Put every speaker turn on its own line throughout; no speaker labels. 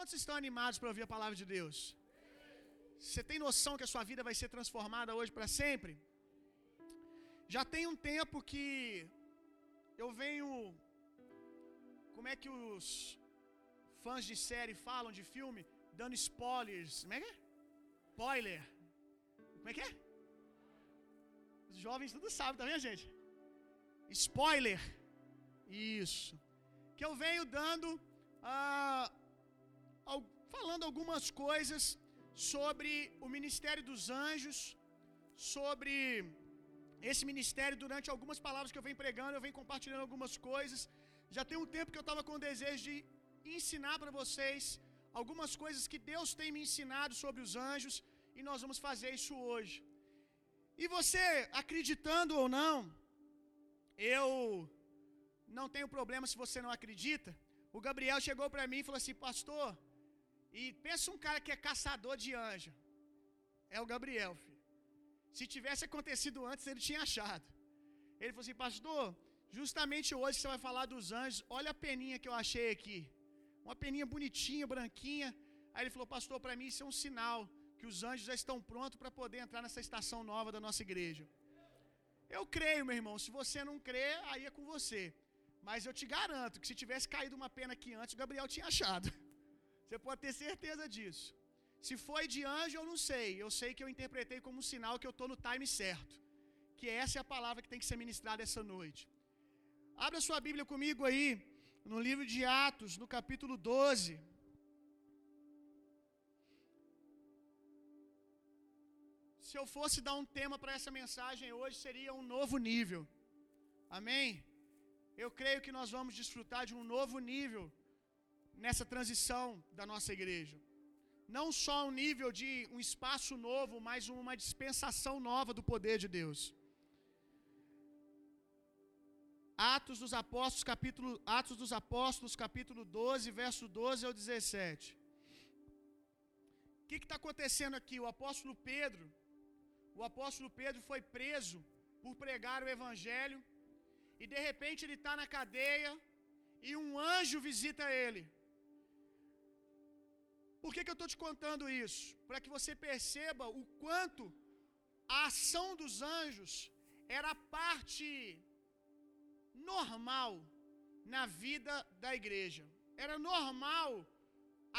Quantos estão animados para ouvir a palavra de Deus? Você tem noção que a sua vida vai ser transformada hoje para sempre? Já tem um tempo que eu venho. Como é que os fãs de série falam de filme? Dando spoilers. Como é que é? Spoiler. Como é que é? Os jovens tudo sabem, tá vendo, gente? Spoiler. Isso. Que eu venho dando. Ah, falando algumas coisas sobre o ministério dos anjos, sobre esse ministério durante algumas palavras que eu venho pregando, eu venho compartilhando algumas coisas. Já tem um tempo que eu estava com desejo de ensinar para vocês algumas coisas que Deus tem me ensinado sobre os anjos e nós vamos fazer isso hoje. E você, acreditando ou não, eu não tenho problema se você não acredita. O Gabriel chegou para mim e falou assim: Pastor, e pensa um cara que é caçador de anjo. É o Gabriel, filho. Se tivesse acontecido antes, ele tinha achado. Ele falou assim: Pastor, justamente hoje você vai falar dos anjos. Olha a peninha que eu achei aqui. Uma peninha bonitinha, branquinha. Aí ele falou: Pastor, para mim isso é um sinal que os anjos já estão prontos para poder entrar nessa estação nova da nossa igreja. Eu creio, meu irmão. Se você não crê, aí é com você. Mas eu te garanto que se tivesse caído uma pena aqui antes, o Gabriel tinha achado. Você pode ter certeza disso. Se foi de anjo, eu não sei. Eu sei que eu interpretei como um sinal que eu estou no time certo. Que essa é a palavra que tem que ser ministrada essa noite. Abra sua Bíblia comigo aí, no livro de Atos, no capítulo 12. Se eu fosse dar um tema para essa mensagem hoje, seria um novo nível. Amém? Eu creio que nós vamos desfrutar de um novo nível nessa transição da nossa igreja. Não só um nível de um espaço novo, mas uma dispensação nova do poder de Deus. Atos dos Apóstolos, capítulo Atos dos Apóstolos, capítulo 12, verso 12 ao 17. O que está acontecendo aqui? O apóstolo Pedro, o apóstolo Pedro foi preso por pregar o evangelho e de repente ele está na cadeia e um anjo visita ele. Por que, que eu estou te contando isso? Para que você perceba o quanto a ação dos anjos era parte normal na vida da igreja. Era normal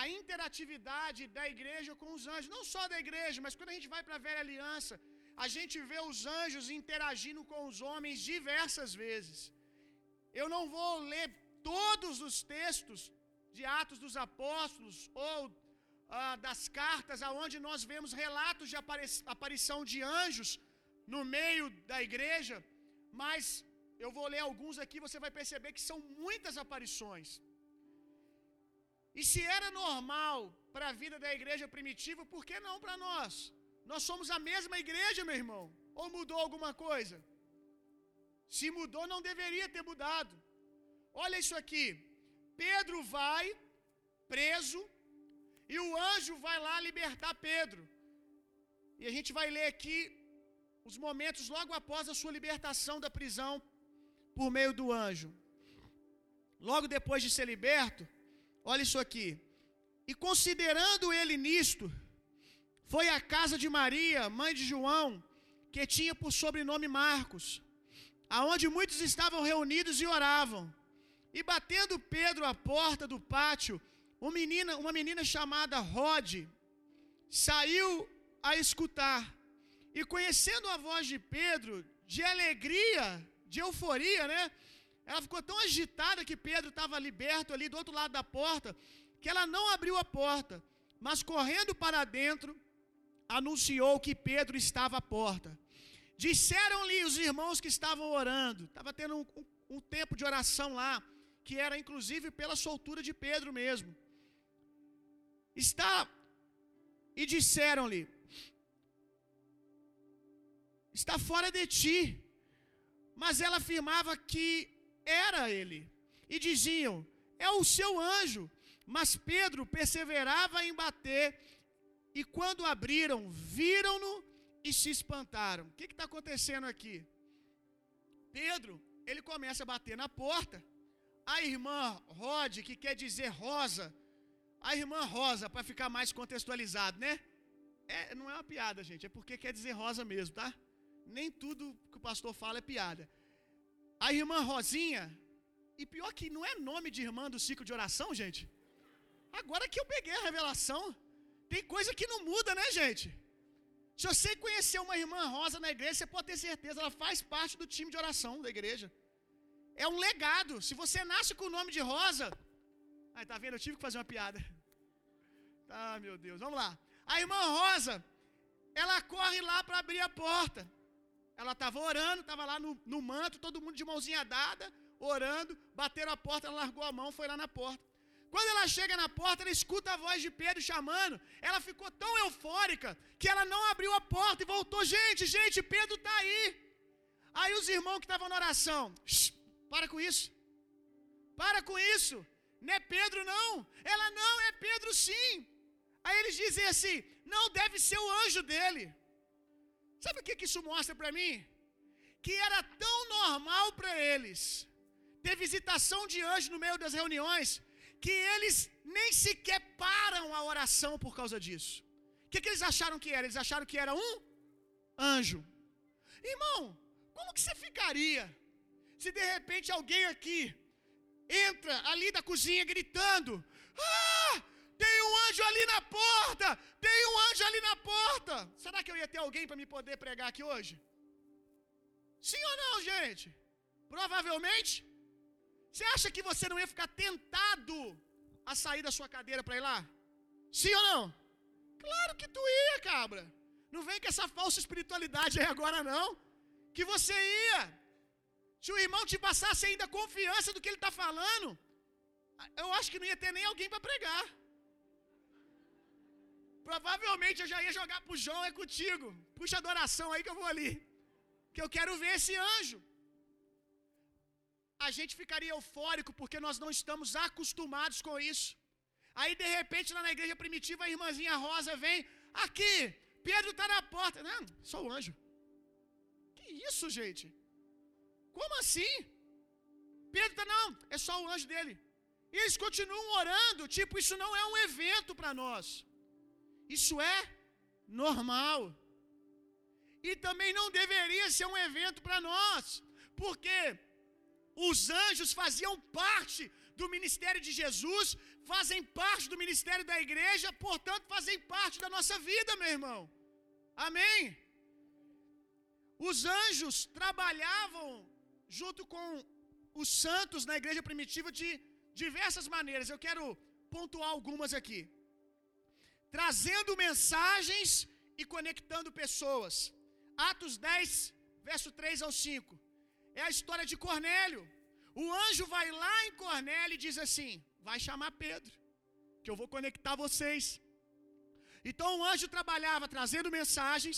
a interatividade da igreja com os anjos, não só da igreja, mas quando a gente vai para a velha aliança, a gente vê os anjos interagindo com os homens diversas vezes. Eu não vou ler todos os textos de Atos dos Apóstolos ou ah, das cartas, aonde nós vemos relatos de aparição de anjos no meio da igreja, mas eu vou ler alguns aqui, você vai perceber que são muitas aparições. E se era normal para a vida da igreja primitiva, por que não para nós? Nós somos a mesma igreja, meu irmão. Ou mudou alguma coisa? Se mudou, não deveria ter mudado. Olha isso aqui. Pedro vai preso e o anjo vai lá libertar Pedro. E a gente vai ler aqui os momentos logo após a sua libertação da prisão por meio do anjo. Logo depois de ser liberto, olha isso aqui. E considerando ele nisto, foi à casa de Maria, mãe de João, que tinha por sobrenome Marcos, aonde muitos estavam reunidos e oravam. E batendo Pedro à porta do pátio, uma menina, uma menina chamada Rode saiu a escutar. E conhecendo a voz de Pedro, de alegria, de euforia, né? Ela ficou tão agitada que Pedro estava liberto ali do outro lado da porta, que ela não abriu a porta, mas correndo para dentro, anunciou que Pedro estava à porta. Disseram-lhe os irmãos que estavam orando, estava tendo um, um, um tempo de oração lá, que era inclusive pela soltura de Pedro mesmo. Está e disseram-lhe: Está fora de ti. Mas ela afirmava que era ele. E diziam: É o seu anjo. Mas Pedro perseverava em bater. E quando abriram, viram-no e se espantaram. O que está acontecendo aqui? Pedro, ele começa a bater na porta. A irmã Rod, que quer dizer rosa, A irmã Rosa, para ficar mais contextualizado, né? É, não é uma piada, gente, é porque quer dizer rosa mesmo, tá? Nem tudo que o pastor fala é piada. A irmã Rosinha, e pior que não é nome de irmã do ciclo de oração, gente. Agora que eu peguei a revelação, tem coisa que não muda, né, gente? Se você conhecer uma irmã rosa na igreja, você pode ter certeza, ela faz parte do time de oração da igreja. É um legado. Se você nasce com o nome de Rosa. Ai, tá vendo? Eu tive que fazer uma piada. Ah, meu Deus. Vamos lá. A irmã Rosa, ela corre lá para abrir a porta. Ela estava orando, estava lá no, no manto, todo mundo de mãozinha dada, orando. Bateram a porta, ela largou a mão, foi lá na porta. Quando ela chega na porta, ela escuta a voz de Pedro chamando. Ela ficou tão eufórica que ela não abriu a porta e voltou. Gente, gente, Pedro está aí. Aí os irmãos que estavam na oração, para com isso. Para com isso. Não é Pedro, não. Ela não, é Pedro sim. Aí eles dizem assim: não, deve ser o anjo dele. Sabe o que, isso mostra para mim? Que era tão normal para eles ter visitação de anjo no meio das reuniões, que eles nem sequer param a oração por causa disso. O que, que eles acharam que era? Eles acharam que era um anjo. Irmão, como que você ficaria se de repente alguém aqui entra ali da cozinha gritando: Ah, tem um anjo ali na porta! Tem um anjo ali na porta! Será que eu ia ter alguém para me poder pregar aqui hoje? Sim ou não, gente? Provavelmente. Você acha que você não ia ficar tentado a sair da sua cadeira para ir lá? Sim ou não? Claro que tu ia, cabra. Não vem com essa falsa espiritualidade aí agora, não. Que você ia. Se o irmão te passasse ainda confiança do que ele está falando, eu acho que não ia ter nem alguém para pregar. Provavelmente eu já ia jogar pro João, é contigo. Puxa adoração aí que eu vou ali. Que eu quero ver esse anjo. A gente ficaria eufórico porque nós não estamos acostumados com isso. Aí de repente lá na igreja primitiva a irmãzinha Rosa vem, aqui, Pedro está na porta. Não, só o anjo. Que isso, gente? Como assim? Pedro está, não, é só o anjo dele. E eles continuam orando, tipo, isso não é um evento para nós. Isso é normal. E também não deveria ser um evento para nós, porque os anjos faziam parte do ministério de Jesus, fazem parte do ministério da igreja, portanto, fazem parte da nossa vida, meu irmão. Amém? Os anjos trabalhavam junto com os santos na igreja primitiva de diversas maneiras. Eu quero pontuar algumas aqui. Trazendo mensagens e conectando pessoas. Atos 10, verso 3 ao 5. É a história de Cornélio. O anjo vai lá em Cornélio e diz assim: Vai chamar Pedro, que eu vou conectar vocês. Então o anjo trabalhava trazendo mensagens.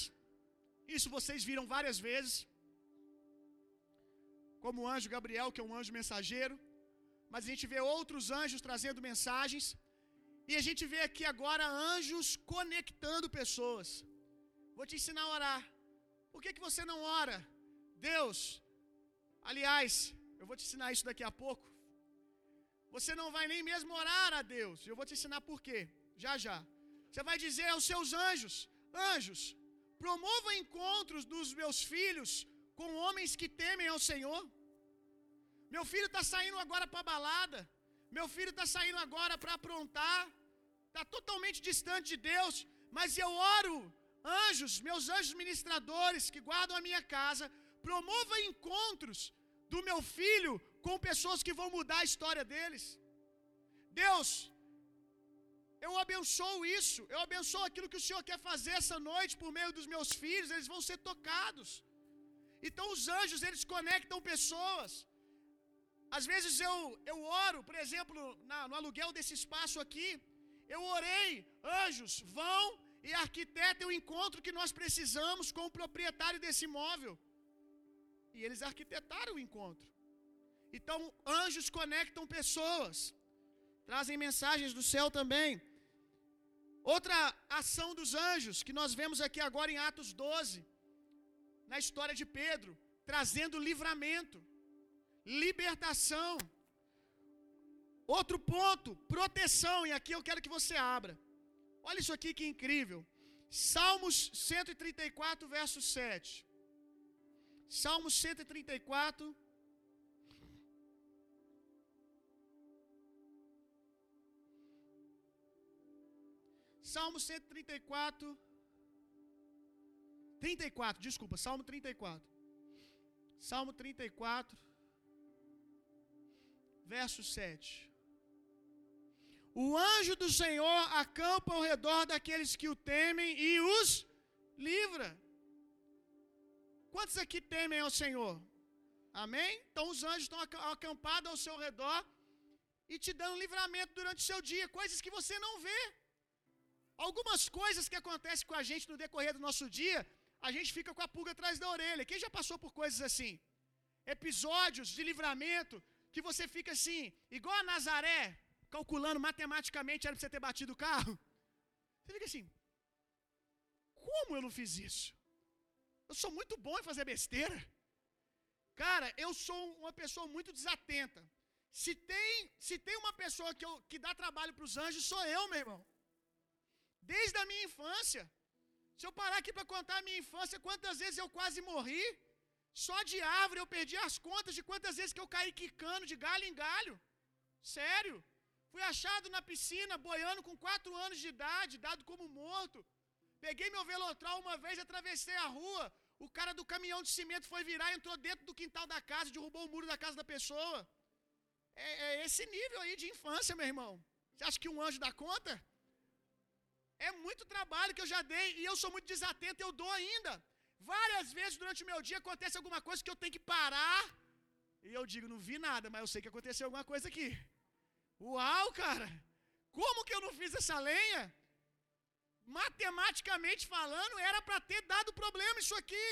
Isso vocês viram várias vezes como o anjo Gabriel, que é um anjo mensageiro, mas a gente vê outros anjos trazendo mensagens, e a gente vê aqui agora anjos conectando pessoas. Vou te ensinar a orar. Por que, que você não ora? Deus, aliás, eu vou te ensinar isso daqui a pouco. Você não vai nem mesmo orar a Deus. Eu vou te ensinar por quê. Já já. Você vai dizer aos seus anjos: Anjos, promova encontros dos meus filhos com homens que temem ao Senhor. Meu filho está saindo agora para balada. Meu filho está saindo agora para aprontar. Está totalmente distante de Deus. Mas eu oro, anjos, meus anjos ministradores que guardam a minha casa, promova encontros do meu filho com pessoas que vão mudar a história deles. Deus, eu abençoo isso. Eu abençoo aquilo que o Senhor quer fazer essa noite por meio dos meus filhos. Eles vão ser tocados. Então os anjos eles conectam pessoas. Às vezes eu, eu oro, por exemplo, na, no aluguel desse espaço aqui, eu orei, anjos, vão e arquitetem o encontro que nós precisamos com o proprietário desse imóvel. E eles arquitetaram o encontro. Então, anjos conectam pessoas, trazem mensagens do céu também. Outra ação dos anjos que nós vemos aqui agora em Atos 12, na história de Pedro, trazendo livramento, libertação. Outro ponto, proteção, e aqui eu quero que você abra. Olha isso aqui que incrível. Salmos 134, verso 7. Salmos 134. Salmo 134. 34, desculpa, Salmo 34. Salmo 34, verso 7. O anjo do Senhor acampa ao redor daqueles que o temem e os livra. Quantos aqui temem ao Senhor? Amém? Então os anjos estão acampados ao seu redor e te dando livramento durante o seu dia, coisas que você não vê. Algumas coisas que acontecem com a gente no decorrer do nosso dia, a gente fica com a pulga atrás da orelha. Quem já passou por coisas assim? Episódios de livramento que você fica assim, igual a Nazaré, calculando matematicamente era para você ter batido o carro. Você fica assim: como eu não fiz isso? Eu sou muito bom em fazer besteira. Cara, eu sou uma pessoa muito desatenta. Se tem, se tem uma pessoa que, eu, que dá trabalho para os anjos, sou eu, meu irmão. Desde a minha infância. Se eu parar aqui para contar a minha infância, quantas vezes eu quase morri, só de árvore eu perdi as contas de quantas vezes que eu caí quicando de galho em galho. Sério. Fui achado na piscina, boiando com quatro anos de idade, dado como morto. Peguei meu velotral uma vez, atravessei a rua. O cara do caminhão de cimento foi virar, entrou dentro do quintal da casa, derrubou o muro da casa da pessoa. É, é esse nível aí de infância, meu irmão. Você acha que um anjo dá conta? É muito trabalho que eu já dei e eu sou muito desatento, eu dou ainda. Várias vezes durante o meu dia acontece alguma coisa que eu tenho que parar. E eu digo, não vi nada, mas eu sei que aconteceu alguma coisa aqui. Uau, cara! Como que eu não fiz essa lenha? Matematicamente falando, era para ter dado problema isso aqui.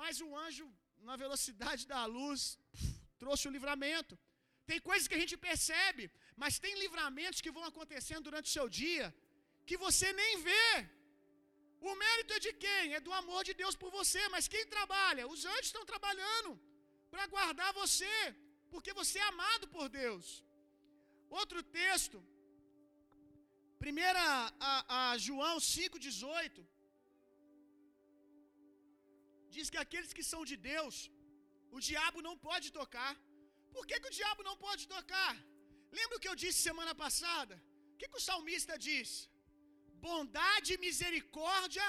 Mas o anjo, na velocidade da luz, trouxe o livramento. Tem coisas que a gente percebe, mas tem livramentos que vão acontecendo durante o seu dia que você nem vê. O mérito é de quem? É do amor de Deus por você. Mas quem trabalha? Os anjos estão trabalhando para guardar você, porque você é amado por Deus. Outro texto, 1 a, a João 5,18, diz que aqueles que são de Deus, o diabo não pode tocar. Por que, que o diabo não pode tocar? Lembra o que eu disse semana passada? O que, que o salmista diz? Bondade e misericórdia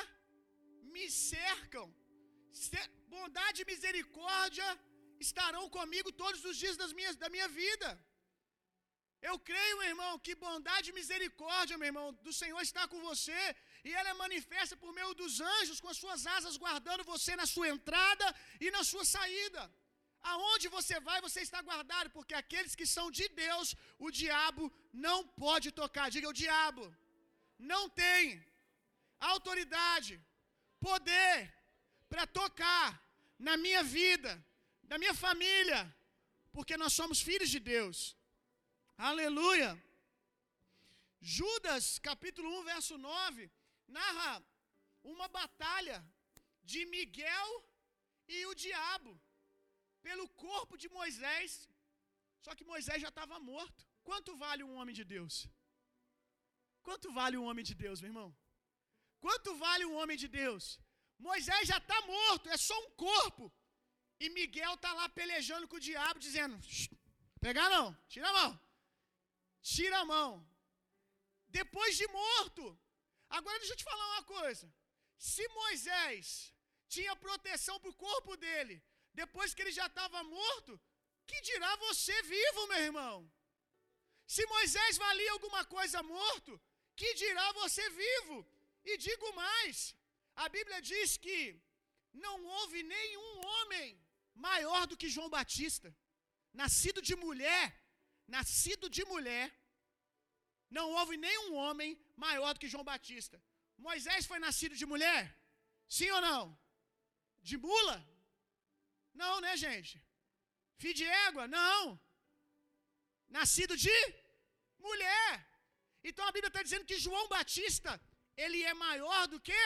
me cercam. Bondade e misericórdia estarão comigo todos os dias das minhas, da minha vida. Eu creio, meu irmão, que bondade e misericórdia, meu irmão, do Senhor está com você, e ela é manifesta por meio dos anjos, com as suas asas guardando você na sua entrada e na sua saída. Aonde você vai, você está guardado, porque aqueles que são de Deus, o diabo não pode tocar. Diga o diabo não tem autoridade, poder para tocar na minha vida, na minha família, porque nós somos filhos de Deus. Aleluia. Judas, capítulo 1, verso 9, narra uma batalha de Miguel e o diabo pelo corpo de Moisés. Só que Moisés já estava morto. Quanto vale um homem de Deus? Quanto vale um homem de Deus, meu irmão? Quanto vale um homem de Deus? Moisés já está morto, é só um corpo. E Miguel está lá pelejando com o diabo, dizendo: pegar não, tira a mão, tira a mão. Depois de morto. Agora deixa eu te falar uma coisa. Se Moisés tinha proteção para o corpo dele, depois que ele já estava morto, que dirá você vivo, meu irmão? Se Moisés valia alguma coisa morto, que dirá você vivo? E digo mais: a Bíblia diz que não houve nenhum homem maior do que João Batista, nascido de mulher, nascido de mulher, não houve nenhum homem maior do que João Batista. Moisés foi nascido de mulher? Sim ou não? De mula? Não, né, gente? Filho de égua? Não. Nascido de mulher. Então a Bíblia está dizendo que João Batista, ele é maior do que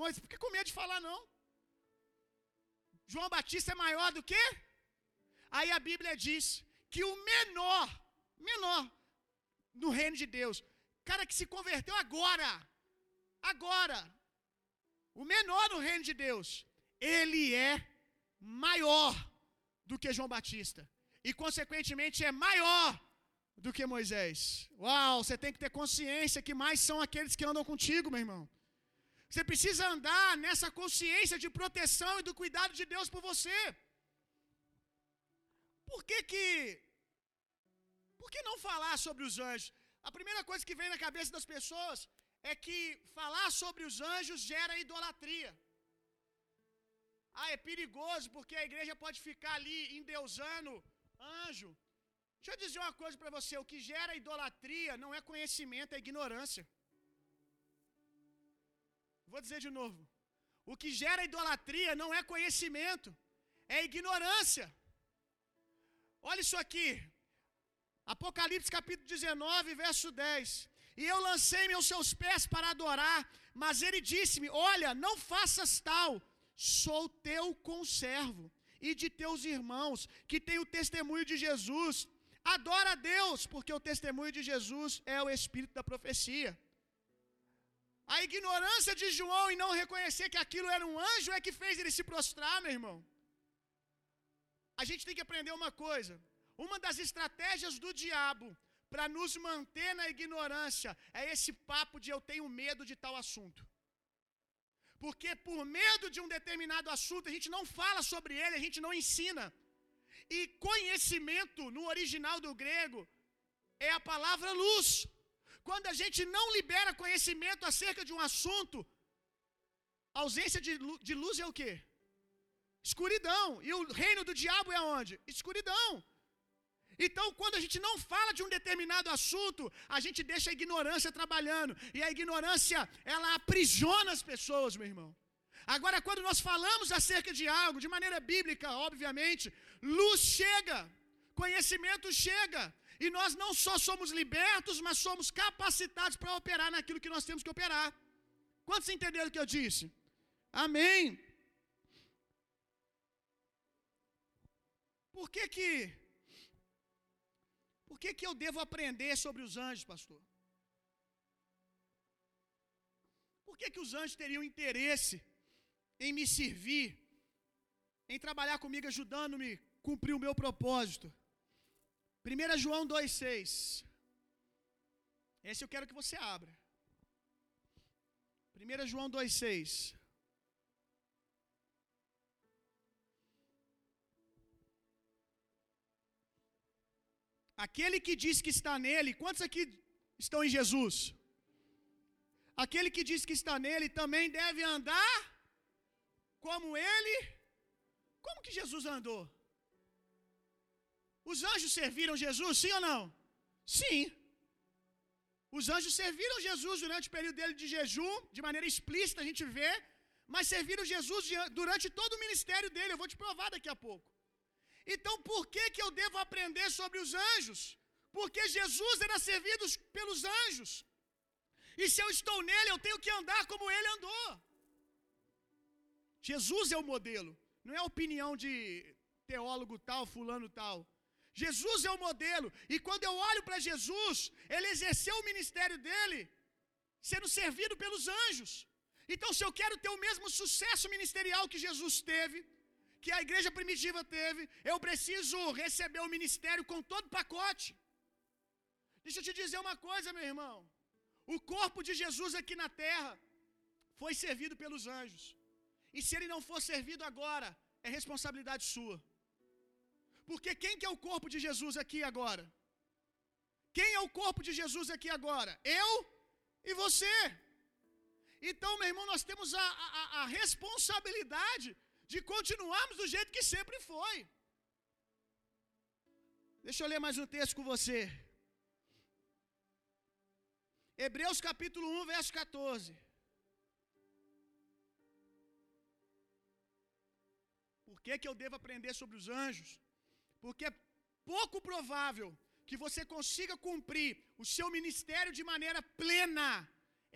Moisés. Por que com medo de falar não? João Batista é maior do que? Aí a Bíblia diz que o menor, menor no reino de Deus, cara que se converteu agora, agora, o menor no reino de Deus, ele é maior do que João Batista e consequentemente é maior do que Moisés. Uau, você tem que ter consciência que mais são aqueles que andam contigo, meu irmão. Você precisa andar nessa consciência de proteção e do cuidado de Deus por você. Por que que Por que não falar sobre os anjos? A primeira coisa que vem na cabeça das pessoas é que falar sobre os anjos gera idolatria. Ah, é perigoso porque a igreja pode ficar ali endeusando anjo. Deixa eu dizer uma coisa para você: o que gera idolatria não é conhecimento, é ignorância. Vou dizer de novo. O que gera idolatria não é conhecimento, é ignorância. Olha isso aqui. Apocalipse capítulo 19, verso 10. E eu lancei-me aos seus pés para adorar, mas ele disse-me: Olha, não faças tal, sou teu conservo e de teus irmãos, que têm o testemunho de Jesus. Adora a Deus, porque o testemunho de Jesus é o espírito da profecia. A ignorância de João em não reconhecer que aquilo era um anjo é que fez ele se prostrar, meu irmão. A gente tem que aprender uma coisa. Uma das estratégias do diabo para nos manter na ignorância é esse papo de eu tenho medo de tal assunto. Porque por medo de um determinado assunto, a gente não fala sobre ele, a gente não ensina. E conhecimento, no original do grego, é a palavra luz. Quando a gente não libera conhecimento acerca de um assunto, ausência de luz, é o quê? Escuridão. E o reino do diabo é onde? Escuridão. Então, quando a gente não fala de um determinado assunto, a gente deixa a ignorância trabalhando. E a ignorância, ela aprisiona as pessoas, meu irmão. Agora, quando nós falamos acerca de algo, de maneira bíblica, obviamente, luz chega, conhecimento chega. E nós não só somos libertos, mas somos capacitados para operar naquilo que nós temos que operar. Quantos entenderam o que eu disse? Amém. Por que que Por que que eu devo aprender sobre os anjos, pastor? Por que que os anjos teriam interesse em me servir, em trabalhar comigo, ajudando-me a cumprir o meu propósito? 1 João 2,6. Esse eu quero que você abra. 1 João 2,6. Aquele que diz que está nele, quantos aqui estão em Jesus? Aquele que diz que está nele também deve andar como ele. Como que Jesus andou? Os anjos serviram Jesus, sim ou não? Sim. Os anjos serviram Jesus durante o período dele de jejum, de maneira explícita a gente vê, mas serviram Jesus durante todo o ministério dele. Eu vou te provar daqui a pouco. Então, por que que eu devo aprender sobre os anjos? Porque Jesus era servido pelos anjos. E se eu estou nele, eu tenho que andar como ele andou. Jesus é o modelo, não é a opinião de teólogo tal, fulano tal. Jesus é o modelo. E quando eu olho para Jesus, ele exerceu o ministério dele sendo servido pelos anjos. Então, se eu quero ter o mesmo sucesso ministerial que Jesus teve, que a igreja primitiva teve, eu preciso receber o ministério com todo o pacote. Deixa eu te dizer uma coisa, meu irmão. O corpo de Jesus aqui na terra foi servido pelos anjos. E se ele não for servido agora, é responsabilidade sua. Porque quem que é o corpo de Jesus aqui agora? Quem é o corpo de Jesus aqui agora? Eu e você. Então, meu irmão, nós temos a, a, a responsabilidade de continuarmos do jeito que sempre foi. Deixa eu ler mais um texto com você. Hebreus capítulo 1, verso 14. Que, que eu devo aprender sobre os anjos? Porque é pouco provável que você consiga cumprir o seu ministério de maneira plena.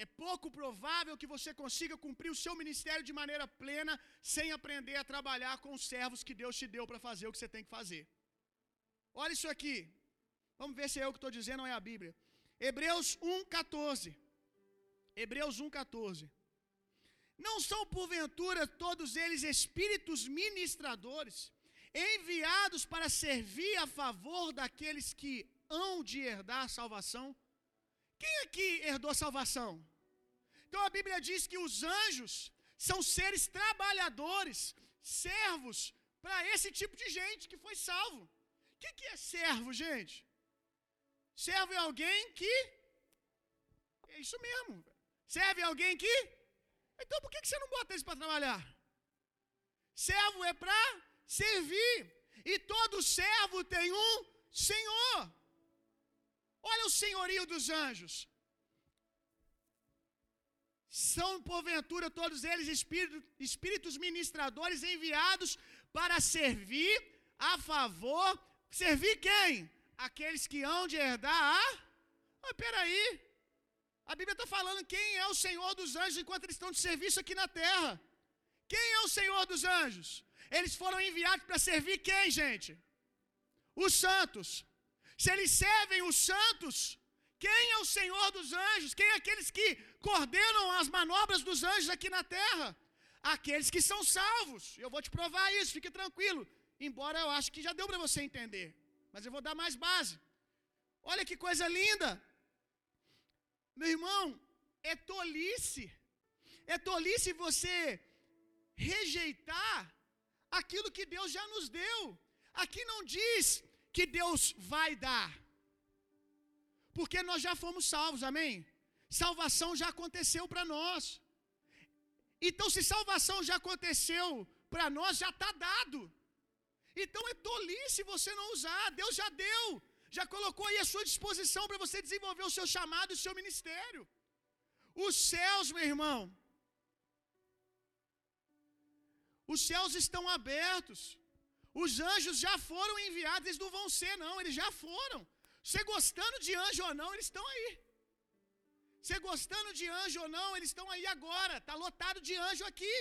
É pouco provável que você consiga cumprir o seu ministério de maneira plena sem aprender a trabalhar com os servos que Deus te deu para fazer o que você tem que fazer. Olha isso aqui. Vamos ver se é eu que estou dizendo ou é a Bíblia. Hebreus 1,14. Hebreus 1,14. Não são porventura todos eles espíritos ministradores, enviados para servir a favor daqueles que hão de herdar a salvação? Quem aqui herdou salvação? Então a Bíblia diz que os anjos são seres trabalhadores, servos para esse tipo de gente que foi salvo. O que, que é servo, gente? Servo é alguém que. É isso mesmo. Serve alguém que. Então por que, você não bota eles para trabalhar? Servo é para servir. E todo servo tem um Senhor. Olha o senhorio dos anjos. São, porventura, todos eles espíritos, espíritos ministradores enviados para servir a favor. Servir quem? Aqueles que hão de herdar a. Ah, peraí. A Bíblia está falando quem é o Senhor dos anjos enquanto eles estão de serviço aqui na terra. Quem é o Senhor dos anjos? Eles foram enviados para servir quem, gente? Os santos. Se eles servem os santos, quem é o Senhor dos anjos? Quem é aqueles que coordenam as manobras dos anjos aqui na terra? Aqueles que são salvos. Eu vou te provar isso, fique tranquilo. Embora eu acho que já deu para você entender. Mas eu vou dar mais base. Olha que coisa linda. Meu irmão, é tolice. É tolice você rejeitar aquilo que Deus já nos deu. Aqui não diz que Deus vai dar. Porque nós já fomos salvos, amém? Salvação já aconteceu para nós. Então, se salvação já aconteceu para nós, já está dado. Então é tolice você não usar. Deus já deu, já colocou aí à sua disposição para você desenvolver o seu chamado e o seu ministério. Os céus, meu irmão, os céus estão abertos. Os anjos já foram enviados, eles não vão ser, não, eles já foram. Você gostando de anjo ou não, eles estão aí. Você gostando de anjo ou não, eles estão aí agora. Está lotado de anjo aqui.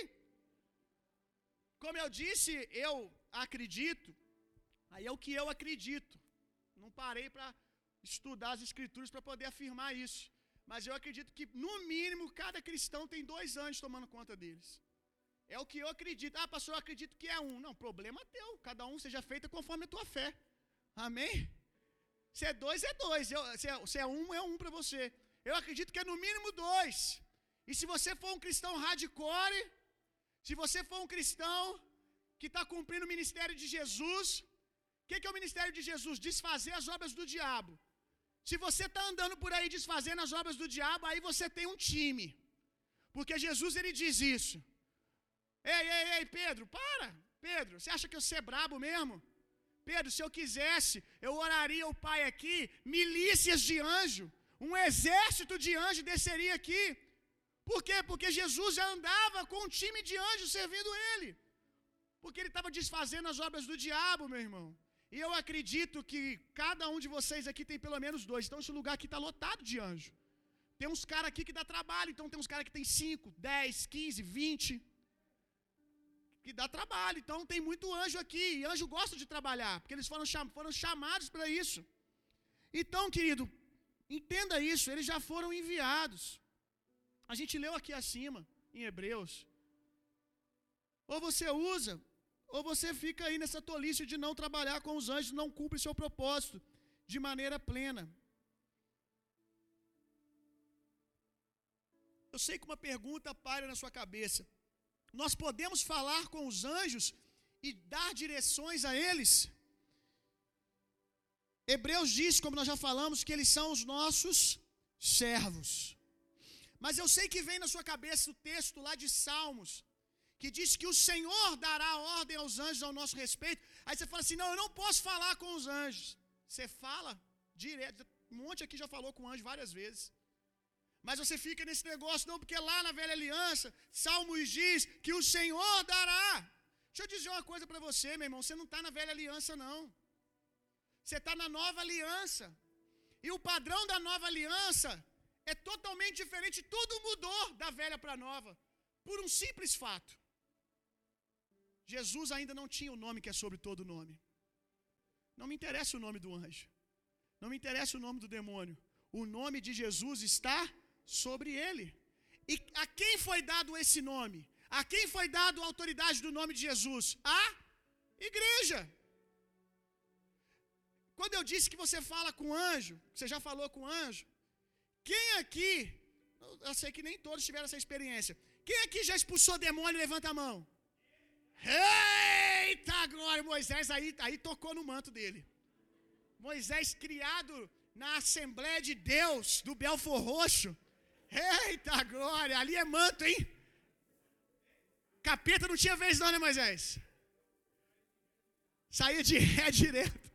Como eu disse, eu acredito. Aí é o que eu acredito. Parei para estudar as escrituras para poder afirmar isso. Mas eu acredito que, no mínimo, cada cristão tem dois anjos tomando conta deles. É o que eu acredito. Ah, pastor, eu acredito que é um. Não, problema teu. Cada um seja feito conforme a tua fé. Amém? Se é dois, é dois. Eu, se, é, se é um, é um para você. Eu acredito que é no mínimo dois. E se você for um cristão hardcore, se você for um cristão que está cumprindo o ministério de Jesus, que, que, é o ministério de Jesus? Desfazer as obras do diabo. Se você está andando por aí desfazendo as obras do diabo, aí você tem um time. Porque Jesus ele diz isso. Ei, ei, ei, Pedro, para. Pedro, você acha que eu sou brabo mesmo? Pedro, se eu quisesse, eu oraria o Pai aqui, milícias de anjo, um exército de anjo desceria aqui. Por quê? Porque Jesus já andava com um time de anjos servindo ele. Porque ele estava desfazendo as obras do diabo, meu irmão. E eu acredito que cada um de vocês aqui tem pelo menos dois. Então esse lugar aqui está lotado de anjo. Tem uns caras aqui que dá trabalho, então tem uns caras que tem 5, 10, 15, 20 que dá trabalho. Então tem muito anjo aqui, e anjo gosta de trabalhar, porque eles foram, cham foram chamados para isso. Então, querido, entenda isso, eles já foram enviados. A gente leu aqui acima, em Hebreus. Ou você usa, ou você fica aí nessa tolice de não trabalhar com os anjos, não cumpre seu propósito de maneira plena. Eu sei que uma pergunta paira na sua cabeça. Nós podemos falar com os anjos e dar direções a eles. Hebreus diz, como nós já falamos, que eles são os nossos servos. Mas eu sei que vem na sua cabeça o texto lá de Salmos, que diz que o Senhor dará ordem aos anjos ao nosso respeito. Aí você fala assim: não, eu não posso falar com os anjos. Você fala direto. Um monte aqui já falou com anjo várias vezes. Mas você fica nesse negócio, não, porque lá na velha aliança, Salmos diz que o Senhor dará. Deixa eu dizer uma coisa para você, meu irmão: você não está na velha aliança, não. Você está na nova aliança. E o padrão da nova aliança é totalmente diferente. Tudo mudou da velha para a nova. Por um simples fato. Jesus ainda não tinha o nome que é sobre todo nome. Não me interessa o nome do anjo. Não me interessa o nome do demônio. O nome de Jesus está sobre ele. E a quem foi dado esse nome? A quem foi dado a autoridade do nome de Jesus? A igreja. Quando eu disse que você fala com anjo, você já falou com anjo, quem aqui, eu sei que nem todos tiveram essa experiência, quem aqui já expulsou demônio? Levanta a mão. Eita glória! Moisés aí, aí tocou no manto dele. Moisés criado na Assembleia de Deus do Belfor Roxo. Eita glória! Ali é manto, hein? Capeta não tinha vez não, né, Moisés? Saiu de ré direto.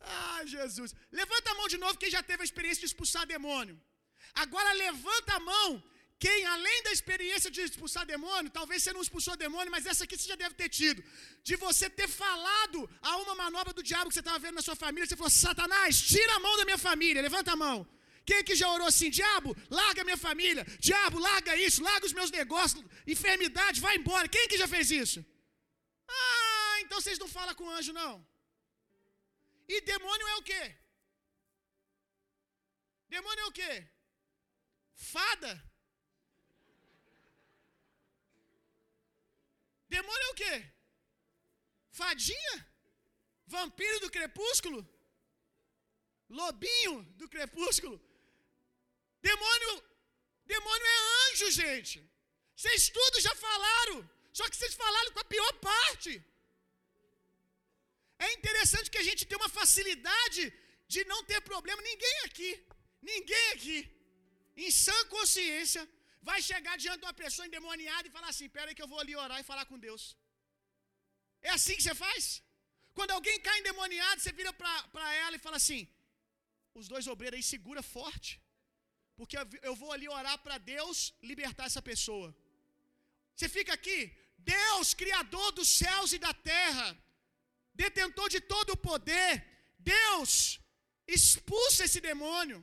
Ah, Jesus. Levanta a mão de novo quem já teve a experiência de expulsar demônio. Agora levanta a mão quem, além da experiência de expulsar demônio, talvez você não expulsou demônio, mas essa aqui você já deve ter tido. De você ter falado a uma manobra do diabo que você estava vendo na sua família. Você falou: Satanás, tira a mão da minha família. Levanta a mão. Quem que já orou assim? Diabo, larga minha família. Diabo, larga isso, larga os meus negócios. Enfermidade, vai embora. Quem que já fez isso? Ah, então vocês não falam com anjo, não. E demônio é o quê? Demônio é o quê? Fada. Demônio é o quê? Fadinha? Vampiro do crepúsculo? Lobinho do crepúsculo? Demônio, demônio é anjo, gente. Vocês tudo já falaram, só que vocês falaram com a pior parte. É interessante que a gente tem uma facilidade de não ter problema. Ninguém aqui, ninguém aqui, em sã consciência, vai chegar diante de uma pessoa endemoniada e falar assim: Pera aí que eu vou ali orar e falar com Deus. É assim que você faz? Quando alguém cai endemoniado, você vira para ela e fala assim: Os dois obreiros aí segura forte, porque eu vou ali orar para Deus libertar essa pessoa. Você fica aqui, Deus, Criador dos céus e da terra, detentor de todo o poder, Deus, expulsa esse demônio.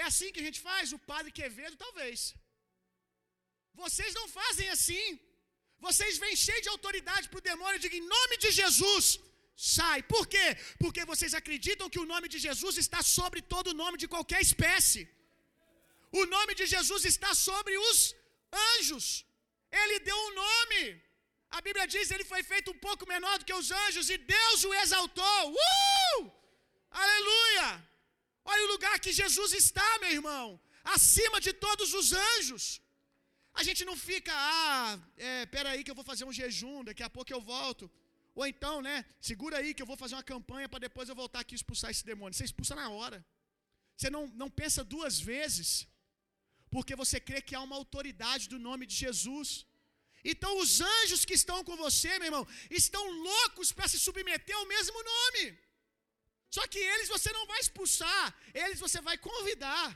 É assim que a gente faz? O padre Quevedo, talvez. Vocês não fazem assim. Vocês vêm cheios de autoridade para o demônio e digam: em nome de Jesus, sai. Por quê? Porque vocês acreditam que o nome de Jesus está sobre todo o nome de qualquer espécie. O nome de Jesus está sobre os anjos. Ele deu um nome. A Bíblia diz: ele foi feito um pouco menor do que os anjos e Deus o exaltou. Uh! Aleluia! Olha o lugar que Jesus está, meu irmão, acima de todos os anjos. A gente não fica, ah, é, peraí que eu vou fazer um jejum, daqui a pouco eu volto. Ou então, né, segura aí que eu vou fazer uma campanha para depois eu voltar aqui e expulsar esse demônio. Você expulsa na hora. Você não, não pensa duas vezes, porque você crê que há uma autoridade do nome de Jesus. Então os anjos que estão com você, meu irmão, estão loucos para se submeter ao mesmo nome. Só que eles você não vai expulsar, eles você vai convidar.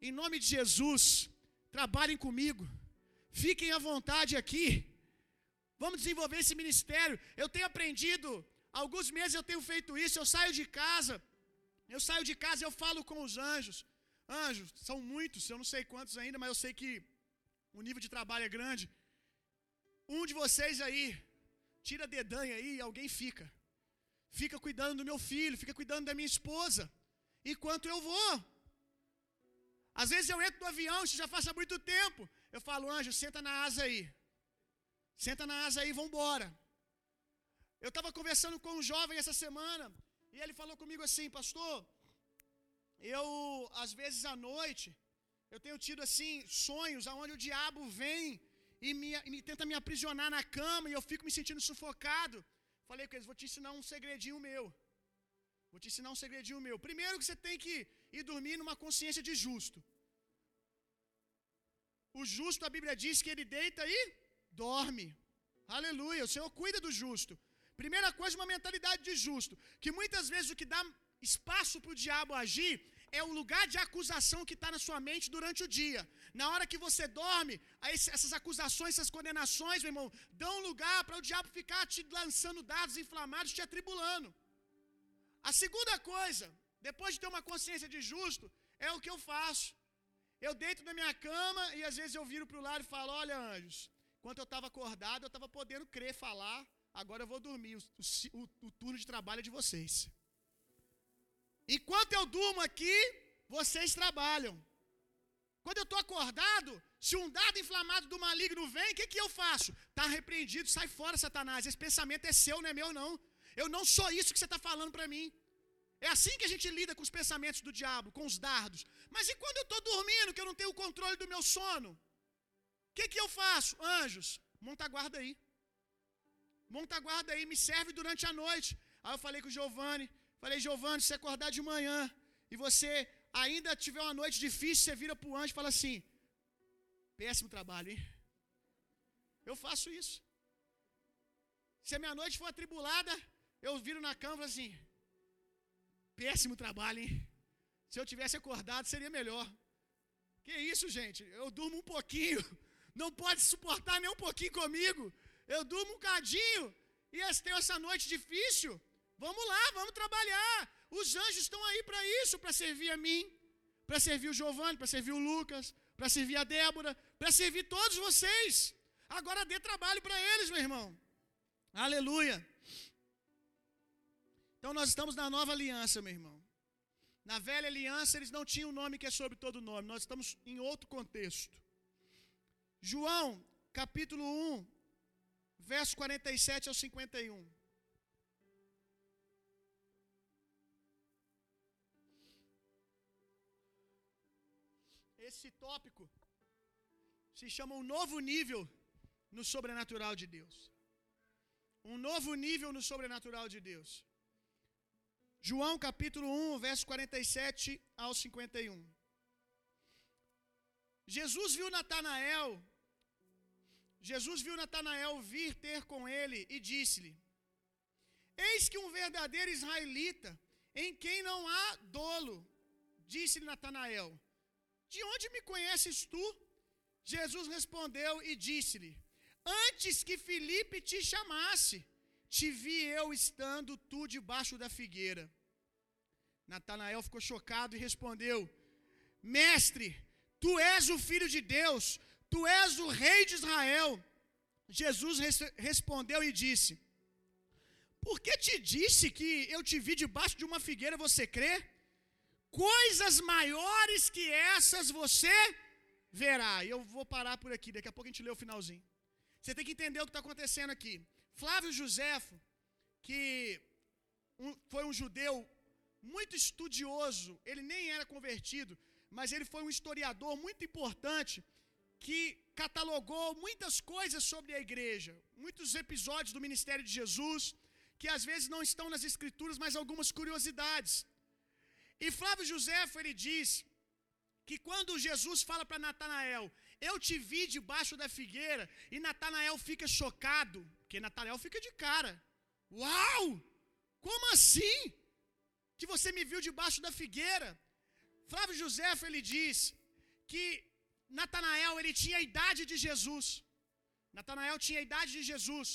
Em nome de Jesus, trabalhem comigo, fiquem à vontade aqui. Vamos desenvolver esse ministério. Eu tenho aprendido, alguns meses eu tenho feito isso. Eu saio de casa, eu saio de casa eu falo com os anjos. Anjos, são muitos, eu não sei quantos ainda, mas eu sei que o nível de trabalho é grande. Um de vocês aí, tira a dedanha aí e alguém fica. Fica cuidando do meu filho, fica cuidando da minha esposa, enquanto eu vou. Às vezes eu entro no avião, isso já faz há muito tempo. Eu falo, anjo, senta na asa aí. Senta na asa aí, vambora. Eu estava conversando com um jovem essa semana, e ele falou comigo assim, pastor, eu, às vezes à noite, eu tenho tido assim sonhos aonde o diabo vem e me, e me, tenta me aprisionar na cama e eu fico me sentindo sufocado. Falei com eles: vou te ensinar um segredinho meu. Vou te ensinar um segredinho meu. Primeiro que você tem que ir dormir numa consciência de justo. O justo, a Bíblia diz que ele deita e dorme. Aleluia. O Senhor cuida do justo. Primeira coisa, uma mentalidade de justo. Que muitas vezes o que dá espaço para o diabo agir é o lugar de acusação que está na sua mente durante o dia. Na hora que você dorme, essas acusações, essas condenações, meu irmão, dão lugar para o diabo ficar te lançando dados inflamados, te atribulando. A segunda coisa, depois de ter uma consciência de justo, é o que eu faço. Eu deito na minha cama e às vezes eu viro para o lado e falo: Olha, anjos, enquanto eu estava acordado, eu estava podendo crer, falar agora eu vou dormir. O, o, o turno de trabalho é de vocês. Enquanto eu durmo aqui, vocês trabalham. Quando eu estou acordado, se um dado inflamado do maligno vem, o que, que eu faço? Está repreendido, sai fora, Satanás. Esse pensamento é seu, não é meu, não. Eu não sou isso que você está falando para mim. É assim que a gente lida com os pensamentos do diabo, com os dardos. Mas e quando eu estou dormindo, que eu não tenho o controle do meu sono? O que, que eu faço? Anjos, monta a guarda aí. Monta a guarda aí, me serve durante a noite. Aí eu falei com o Giovanni, falei, Giovanni, se acordar de manhã e você ainda tiver uma noite difícil, você vira para o anjo e fala assim: péssimo trabalho, hein? Eu faço isso. Se a minha noite for atribulada, eu viro na cama e falo assim: péssimo trabalho, hein? Se eu tivesse acordado, seria melhor. Que isso, gente? Eu durmo um pouquinho. Não pode suportar nem um pouquinho comigo. Eu durmo um cadinho. E tenho essa noite difícil. Vamos lá, vamos trabalhar. Os anjos estão aí para isso, para servir a mim, para servir o Giovanni, para servir o Lucas, para servir a Débora, para servir todos vocês. Agora dê trabalho para eles, meu irmão. Aleluia. Então nós estamos na nova aliança, meu irmão. Na velha aliança eles não tinham um nome que é sobre todo nome. Nós estamos em outro contexto. João, capítulo 1, verso 47 ao 51. Esse tópico se chama um novo nível no sobrenatural de Deus. Um novo nível no sobrenatural de Deus. João capítulo 1, verso 47 ao 51. Jesus viu Natanael, Jesus viu Natanael vir ter com ele e disse-lhe: Eis que um verdadeiro israelita, em quem não há dolo, disse-lhe Natanael: De onde me conheces tu? Jesus respondeu e disse-lhe: Antes que Filipe te chamasse, te vi eu estando tu debaixo da figueira. Natanael ficou chocado e respondeu: Mestre, tu és o filho de Deus, tu és o rei de Israel. Jesus res respondeu e disse: Por que te disse que eu te vi debaixo de uma figueira, você crê? Coisas maiores que essas você verá. E eu vou parar por aqui, daqui a pouco a gente lê o finalzinho. Você tem que entender o que está acontecendo aqui. Flávio Josefo, que um, foi um judeu muito estudioso, ele nem era convertido, mas ele foi um historiador muito importante que catalogou muitas coisas sobre a igreja, muitos episódios do ministério de Jesus, que às vezes não estão nas escrituras, mas algumas curiosidades. E Flávio Josefo ele diz que quando Jesus fala para Natanael, eu te vi debaixo da figueira, e Natanael fica chocado, porque Natanael fica de cara. Uau! Como assim? Que você me viu debaixo da figueira? Flávio Josefo ele diz que Natanael ele tinha a idade de Jesus. Natanael tinha a idade de Jesus.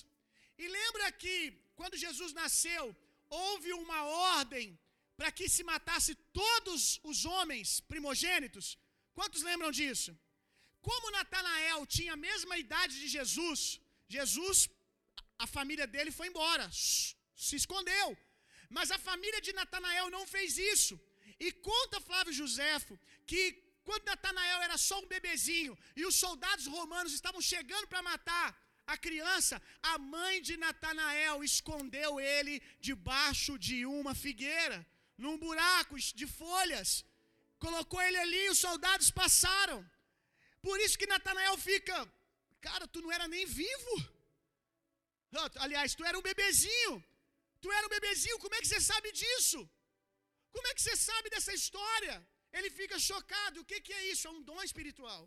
E lembra que quando Jesus nasceu, houve uma ordem para que se matasse todos os homens primogênitos. Quantos lembram disso? Como Natanael tinha a mesma idade de Jesus, Jesus, a família dele foi embora, se escondeu. Mas a família de Natanael não fez isso. E conta Flávio Josefo que quando Natanael era só um bebezinho e os soldados romanos estavam chegando para matar a criança, a mãe de Natanael escondeu ele debaixo de uma figueira num buraco de folhas. Colocou ele ali e os soldados passaram. Por isso que Natanael fica, cara, tu não era nem vivo. Aliás, tu era um bebezinho. Tu era um bebezinho, como é que você sabe disso? Como é que você sabe dessa história? Ele fica chocado. O que, que é isso? É um dom espiritual.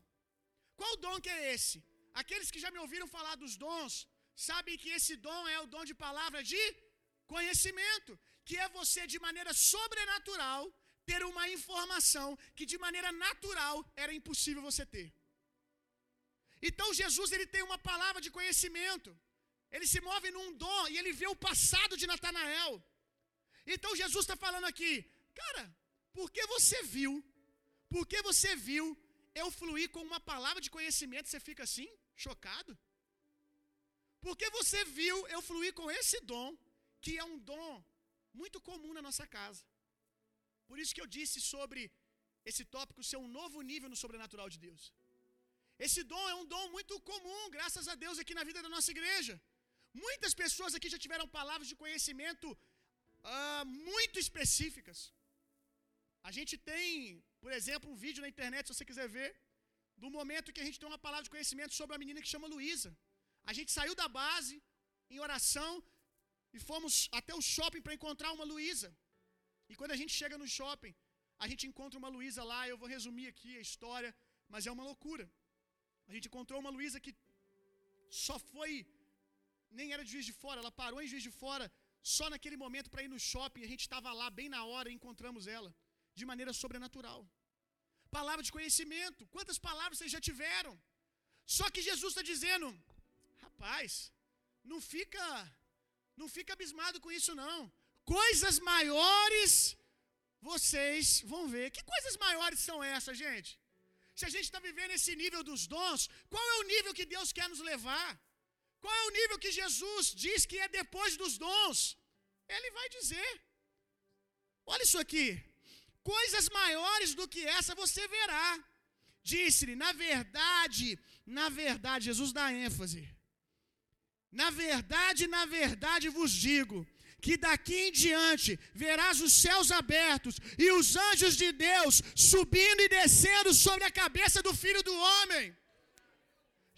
Qual dom que é esse? Aqueles que já me ouviram falar dos dons, sabem que esse dom é o dom de palavra de conhecimento que é você de maneira sobrenatural ter uma informação que de maneira natural era impossível você ter. Então Jesus ele tem uma palavra de conhecimento. Ele se move num dom e ele vê o passado de Natanael. Então Jesus está falando aqui, cara, por que você viu? Por que você viu eu fluir com uma palavra de conhecimento? Você fica assim, chocado? Porque você viu eu fluir com esse dom, que é um dom muito comum na nossa casa. Por isso que eu disse sobre esse tópico ser um novo nível no sobrenatural de Deus. Esse dom é um dom muito comum, graças a Deus, aqui na vida da nossa igreja. Muitas pessoas aqui já tiveram palavras de conhecimento uh, muito específicas. A gente tem, por exemplo, um vídeo na internet, se você quiser ver, do momento que a gente tem uma palavra de conhecimento sobre uma menina que chama Luísa. A gente saiu da base em oração e fomos até o shopping para encontrar uma Luísa. E quando a gente chega no shopping, a gente encontra uma Luísa lá. Eu vou resumir aqui a história, mas é uma loucura. A gente encontrou uma Luísa que só foi, nem era de juiz de fora, ela parou em juiz de fora só naquele momento para ir no shopping. A gente estava lá bem na hora e encontramos ela de maneira sobrenatural. Palavra de conhecimento. Quantas palavras vocês já tiveram? Só que Jesus está dizendo, rapaz, não fica, não fica abismado com isso não. Coisas maiores vocês vão ver. Que coisas maiores são essas, gente? Se a gente está vivendo esse nível dos dons, qual é o nível que Deus quer nos levar? Qual é o nível que Jesus diz que é depois dos dons? Ele vai dizer. Olha isso aqui. Coisas maiores do que essa você verá. Disse-lhe, na verdade, na verdade, Jesus dá ênfase. Na verdade, na verdade vos digo, que daqui em diante verás os céus abertos e os anjos de Deus subindo e descendo sobre a cabeça do filho do homem.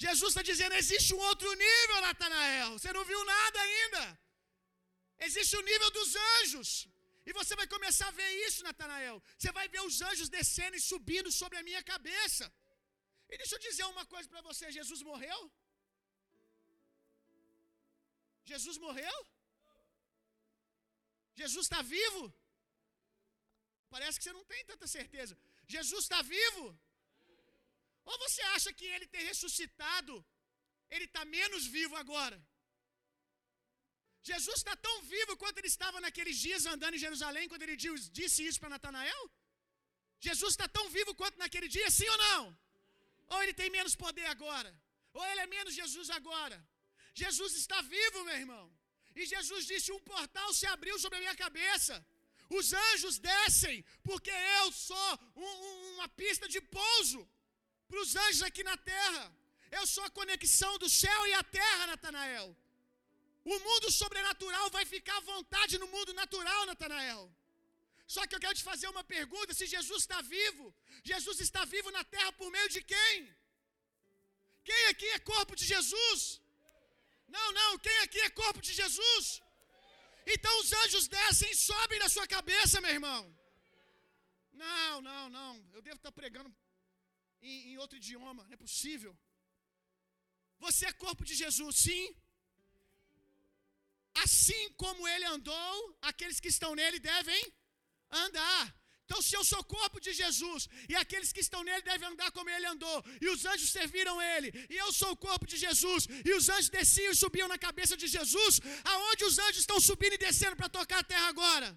Jesus está dizendo: existe um outro nível, Natanael. Você não viu nada ainda. Existe o nível dos anjos. E você vai começar a ver isso, Natanael. Você vai ver os anjos descendo e subindo sobre a minha cabeça. E deixa eu dizer uma coisa para você: Jesus morreu? Jesus morreu? Jesus está vivo? Parece que você não tem tanta certeza. Jesus está vivo? Ou você acha que ele ter ressuscitado, ele está menos vivo agora? Jesus está tão vivo quanto ele estava naqueles dias andando em Jerusalém, quando ele disse isso para Natanael? Jesus está tão vivo quanto naquele dia, sim ou não? Ou ele tem menos poder agora? Ou ele é menos Jesus agora? Jesus está vivo, meu irmão. E Jesus disse: Um portal se abriu sobre a minha cabeça. Os anjos descem, porque eu sou um, um, uma pista de pouso para os anjos aqui na terra. Eu sou a conexão do céu e a terra, Natanael. O mundo sobrenatural vai ficar à vontade no mundo natural, Natanael. Só que eu quero te fazer uma pergunta: se Jesus está vivo, Jesus está vivo na terra por meio de quem? Quem aqui é corpo de Jesus? Não, não, quem aqui é corpo de Jesus? Então os anjos descem e sobem na sua cabeça, meu irmão. Não, não, não. Eu devo estar pregando em, em outro idioma, não é possível. Você é corpo de Jesus, sim. Assim como ele andou, aqueles que estão nele devem andar. Então, se eu sou corpo de Jesus e aqueles que estão nele devem andar como ele andou, e os anjos serviram ele, e eu sou o corpo de Jesus, e os anjos desciam e subiam na cabeça de Jesus, aonde os anjos estão subindo e descendo para tocar a terra agora?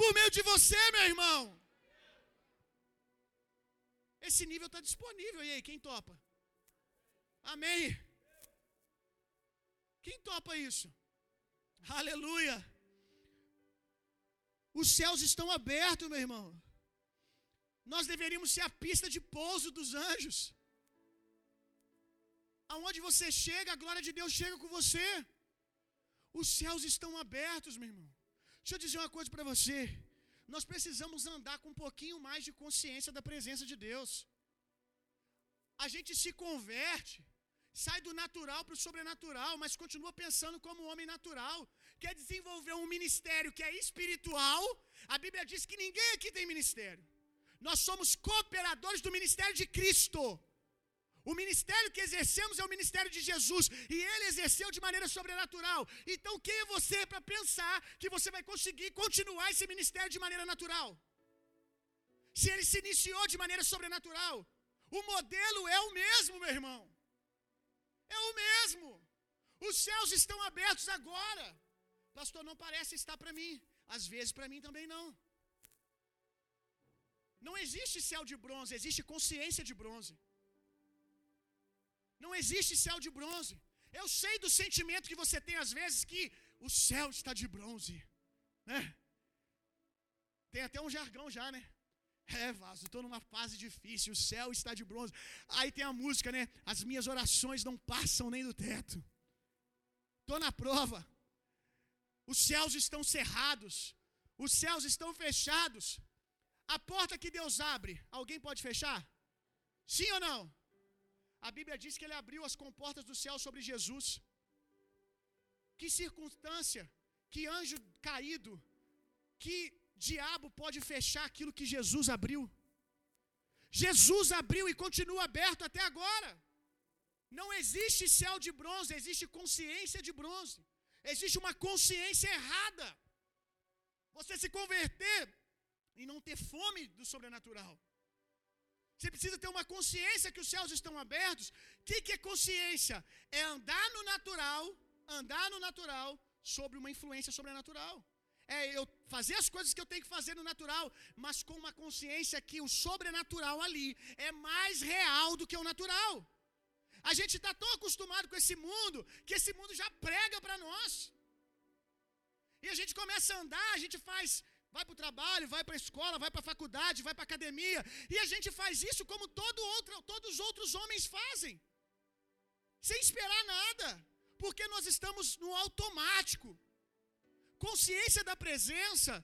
Por meio de você, meu irmão. Esse nível está disponível, e aí, quem topa? Amém. Quem topa isso? Aleluia. Os céus estão abertos, meu irmão. Nós deveríamos ser a pista de pouso dos anjos. Aonde você chega, a glória de Deus chega com você. Os céus estão abertos, meu irmão. Deixa eu dizer uma coisa para você. Nós precisamos andar com um pouquinho mais de consciência da presença de Deus. A gente se converte sai do natural para o sobrenatural, mas continua pensando como um homem natural. Quer desenvolver um ministério que é espiritual. A Bíblia diz que ninguém aqui tem ministério. Nós somos cooperadores do ministério de Cristo. O ministério que exercemos é o ministério de Jesus e ele exerceu de maneira sobrenatural. Então, quem é você para pensar que você vai conseguir continuar esse ministério de maneira natural? Se ele se iniciou de maneira sobrenatural, o modelo é o mesmo, meu irmão. É o mesmo. Os céus estão abertos agora. Pastor, não parece estar para mim. Às vezes para mim também não. Não existe céu de bronze, existe consciência de bronze. Não existe céu de bronze. Eu sei do sentimento que você tem às vezes que o céu está de bronze, né? Tem até um jargão já, né? É, vaso, estou numa fase difícil, o céu está de bronze. Aí tem a música, né? As minhas orações não passam nem do teto. Estou na prova. Os céus estão cerrados. Os céus estão fechados. A porta que Deus abre, alguém pode fechar? Sim ou não? A Bíblia diz que ele abriu as comportas do céu sobre Jesus. Que circunstância, que anjo caído, que diabo pode fechar aquilo que Jesus abriu? Jesus abriu e continua aberto até agora. Não existe céu de bronze, existe consciência de bronze. Existe uma consciência errada. Você se converter e não ter fome do sobrenatural. Você precisa ter uma consciência que os céus estão abertos. O que, que é consciência? É andar no natural, andar no natural sobre uma influência sobrenatural. É eu fazer as coisas que eu tenho que fazer no natural, mas com uma consciência que o sobrenatural ali é mais real do que o natural. A gente está tão acostumado com esse mundo que esse mundo já prega para nós. E a gente começa a andar, a gente faz vai para o trabalho, vai para a escola, vai para a faculdade, vai para a academia, e a gente faz isso como todo outro, todos os outros homens fazem, sem esperar nada, porque nós estamos no automático. Consciência da presença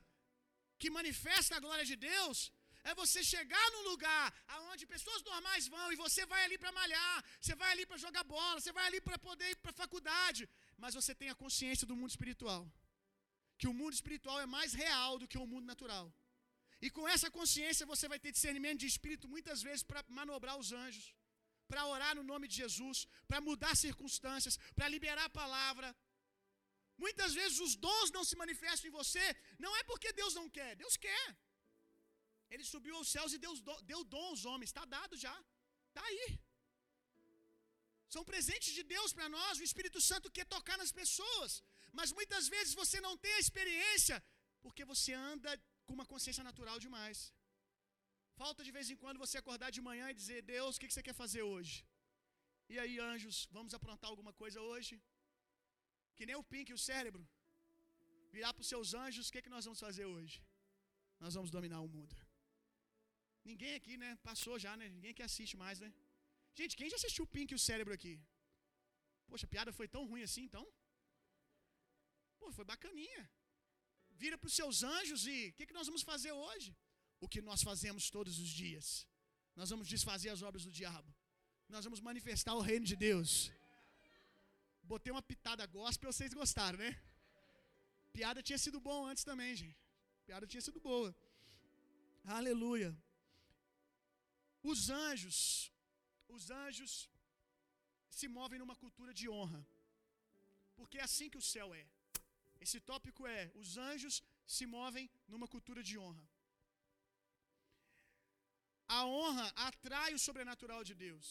que manifesta a glória de Deus é você chegar num lugar aonde pessoas normais vão e você vai ali para malhar, você vai ali para jogar bola, você vai ali para poder ir para faculdade, mas você tem a consciência do mundo espiritual que o mundo espiritual é mais real do que o mundo natural. E com essa consciência você vai ter discernimento de espírito muitas vezes para manobrar os anjos, para orar no nome de Jesus, para mudar circunstâncias, para liberar a palavra. Muitas vezes os dons não se manifestam em você, não é porque Deus não quer, Deus quer. Ele subiu aos céus e Deus deu dom aos homens, está dado já, está aí. São presentes de Deus para nós, o Espírito Santo quer tocar nas pessoas. Mas muitas vezes você não tem a experiência porque você anda com uma consciência natural demais. Falta de vez em quando você acordar de manhã e dizer: Deus, o que você quer fazer hoje? E aí, anjos, vamos aprontar alguma coisa hoje? Que nem o Pink o cérebro. Virar para os seus anjos: o que, que nós vamos fazer hoje? Nós vamos dominar o mundo. Ninguém aqui, né? Passou já, né? Ninguém que assiste mais, né? Gente, quem já assistiu o Pink e o cérebro aqui? Poxa, a piada foi tão ruim assim, então? Pô, foi bacaninha. Vira para os seus anjos e o que, que nós vamos fazer hoje? O que nós fazemos todos os dias. Nós vamos desfazer as obras do diabo. Nós vamos manifestar o reino de Deus. Botei uma pitada gospel, vocês gostaram, né? Piada tinha sido bom antes também, gente. Piada tinha sido boa. Aleluia. Os anjos, os anjos se movem numa cultura de honra. Porque é assim que o céu é. Esse tópico é: os anjos se movem numa cultura de honra. A honra atrai o sobrenatural de Deus.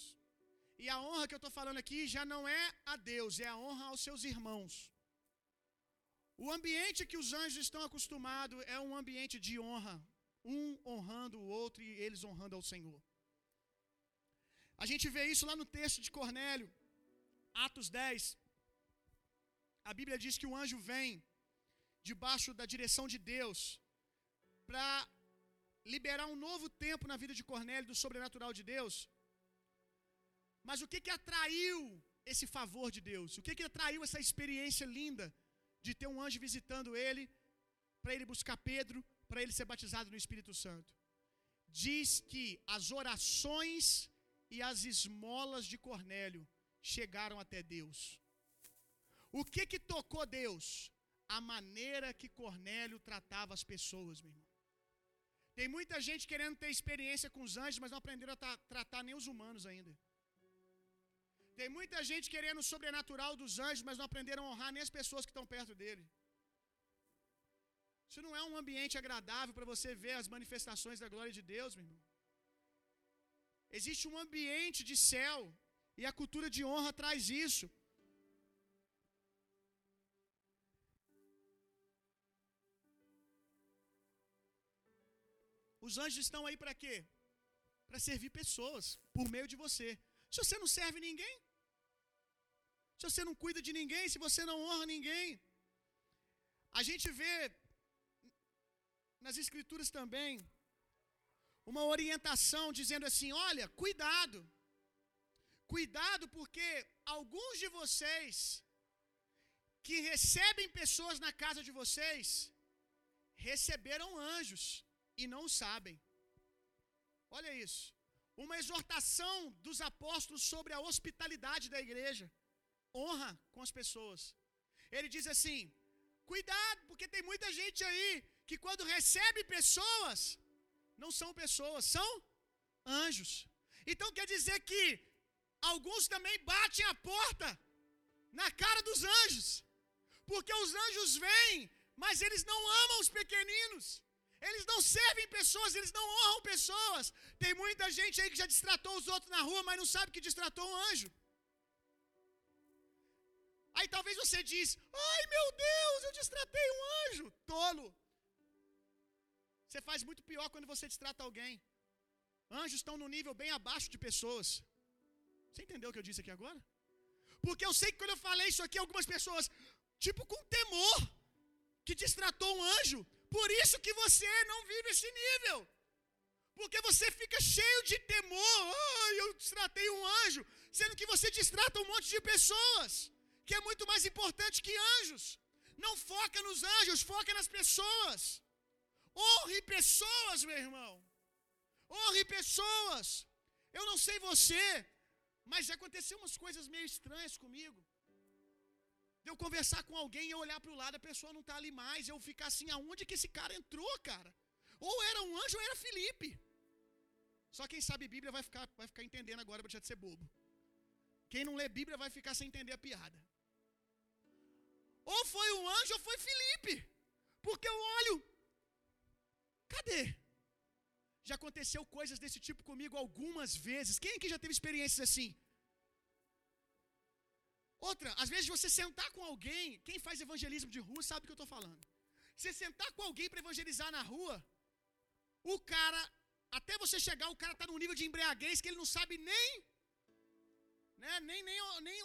E a honra que eu estou falando aqui já não é a Deus, é a honra aos seus irmãos. O ambiente que os anjos estão acostumados é um ambiente de honra, um honrando o outro e eles honrando ao Senhor. A gente vê isso lá no texto de Cornélio, Atos 10. A Bíblia diz que o anjo vem debaixo da direção de Deus para liberar um novo tempo na vida de Cornélio do sobrenatural de Deus. Mas o que que atraiu esse favor de Deus? O que que atraiu essa experiência linda de ter um anjo visitando ele para ele buscar Pedro, para ele ser batizado no Espírito Santo? Diz que as orações e as esmolas de Cornélio chegaram até Deus. O que que tocou Deus? A maneira que Cornélio tratava as pessoas, meu irmão. Tem muita gente querendo ter experiência com os anjos, mas não aprenderam a tra tratar nem os humanos ainda. Tem muita gente querendo o sobrenatural dos anjos, mas não aprenderam a honrar nem as pessoas que estão perto dele. Isso não é um ambiente agradável para você ver as manifestações da glória de Deus, meu irmão. Existe um ambiente de céu, e a cultura de honra traz isso. Os anjos estão aí para quê? Para servir pessoas por meio de você. Se você não serve ninguém, Se você não cuida de ninguém, se você não honra ninguém. A gente vê nas escrituras também uma orientação dizendo assim: olha, cuidado. Cuidado porque alguns de vocês que recebem pessoas na casa de vocês receberam anjos e não sabem. Olha isso. Uma exortação dos apóstolos sobre a hospitalidade da igreja. Honra com as pessoas. Ele diz assim: cuidado, porque tem muita gente aí que quando recebe pessoas, não são pessoas, são anjos. Então quer dizer que alguns também batem a porta na cara dos anjos, porque os anjos vêm, mas eles não amam os pequeninos. Eles não servem pessoas, eles não honram pessoas. Tem muita gente aí que já distratou os outros na rua, mas não sabe que distratou um anjo. Aí talvez você diz: "Ai, meu Deus, eu distratei um anjo". Tolo. Você faz muito pior quando você distrata alguém. Anjos estão no nível bem abaixo de pessoas. Você entendeu o que eu disse aqui agora? Porque eu sei que quando eu falei isso aqui, algumas pessoas, tipo com temor, que distratou um anjo. Por isso que você não vive esse nível. Porque você fica cheio de temor. Oh, eu distratei um anjo. Sendo que você distrata um monte de pessoas. Que é muito mais importante que anjos. Não foca nos anjos, foca nas pessoas. Honre pessoas, meu irmão. Honre pessoas. Eu não sei você, mas já aconteceu umas coisas meio estranhas comigo. De eu conversar com alguém e eu olhar para o lado, a pessoa não está ali mais, eu ficar assim, aonde que esse cara entrou, cara? Ou era um anjo ou era Felipe. Só quem sabe Bíblia vai ficar, vai ficar entendendo agora para deixar de ser bobo. Quem não lê Bíblia vai ficar sem entender a piada. Ou foi um anjo ou foi Felipe. Porque eu olho, Cadê? Já aconteceu coisas desse tipo comigo algumas vezes. Quem aqui já teve experiências assim? Outra, às vezes você sentar com alguém, quem faz evangelismo de rua sabe o que eu estou falando. Você sentar com alguém para evangelizar na rua, o cara, até você chegar, o cara está num nível de embriaguez que ele não sabe nem, né, nem, nem, nem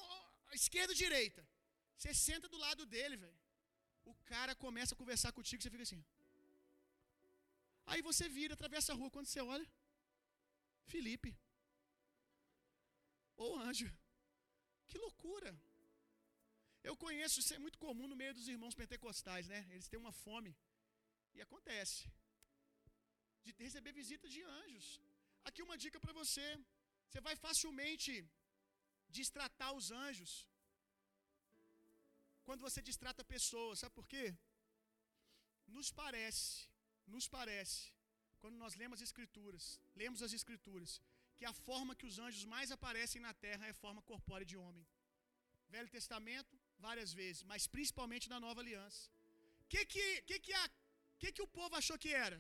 esquerda ou direita. Você senta do lado dele, velho. O cara começa a conversar contigo, você fica assim. Aí você vira, atravessa a rua, quando você olha, Felipe. Ou anjo. Que loucura. Eu conheço, isso é muito comum no meio dos irmãos pentecostais, né? Eles têm uma fome. E acontece. De receber visitas de anjos. Aqui uma dica para você. Você vai facilmente distratar os anjos. Quando você distrata pessoas, sabe por quê? Nos parece nos parece, quando nós lemos as Escrituras, lemos as Escrituras, que a forma que os anjos mais aparecem na terra é a forma corpórea de homem. Velho Testamento, várias vezes, mas principalmente na Nova Aliança. Que que, que, que, que, que o povo achou que era?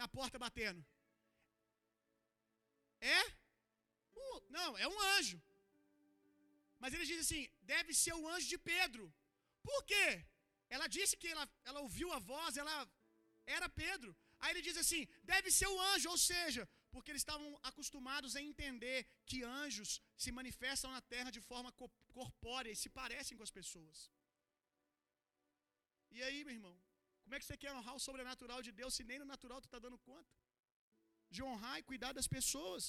Na porta batendo? É? Uh, não, é um anjo. Mas ele diz assim: deve ser o anjo de Pedro. Por quê? Ela disse que ela, ela ouviu a voz, ela era Pedro. Aí ele diz assim: deve ser o anjo, ou seja, porque eles estavam acostumados a entender que anjos se manifestam na terra de forma corpórea e se parecem com as pessoas. E aí, meu irmão, como é que você quer honrar o sobrenatural de Deus se nem no natural tu está dando conta? De honrar e cuidar das pessoas.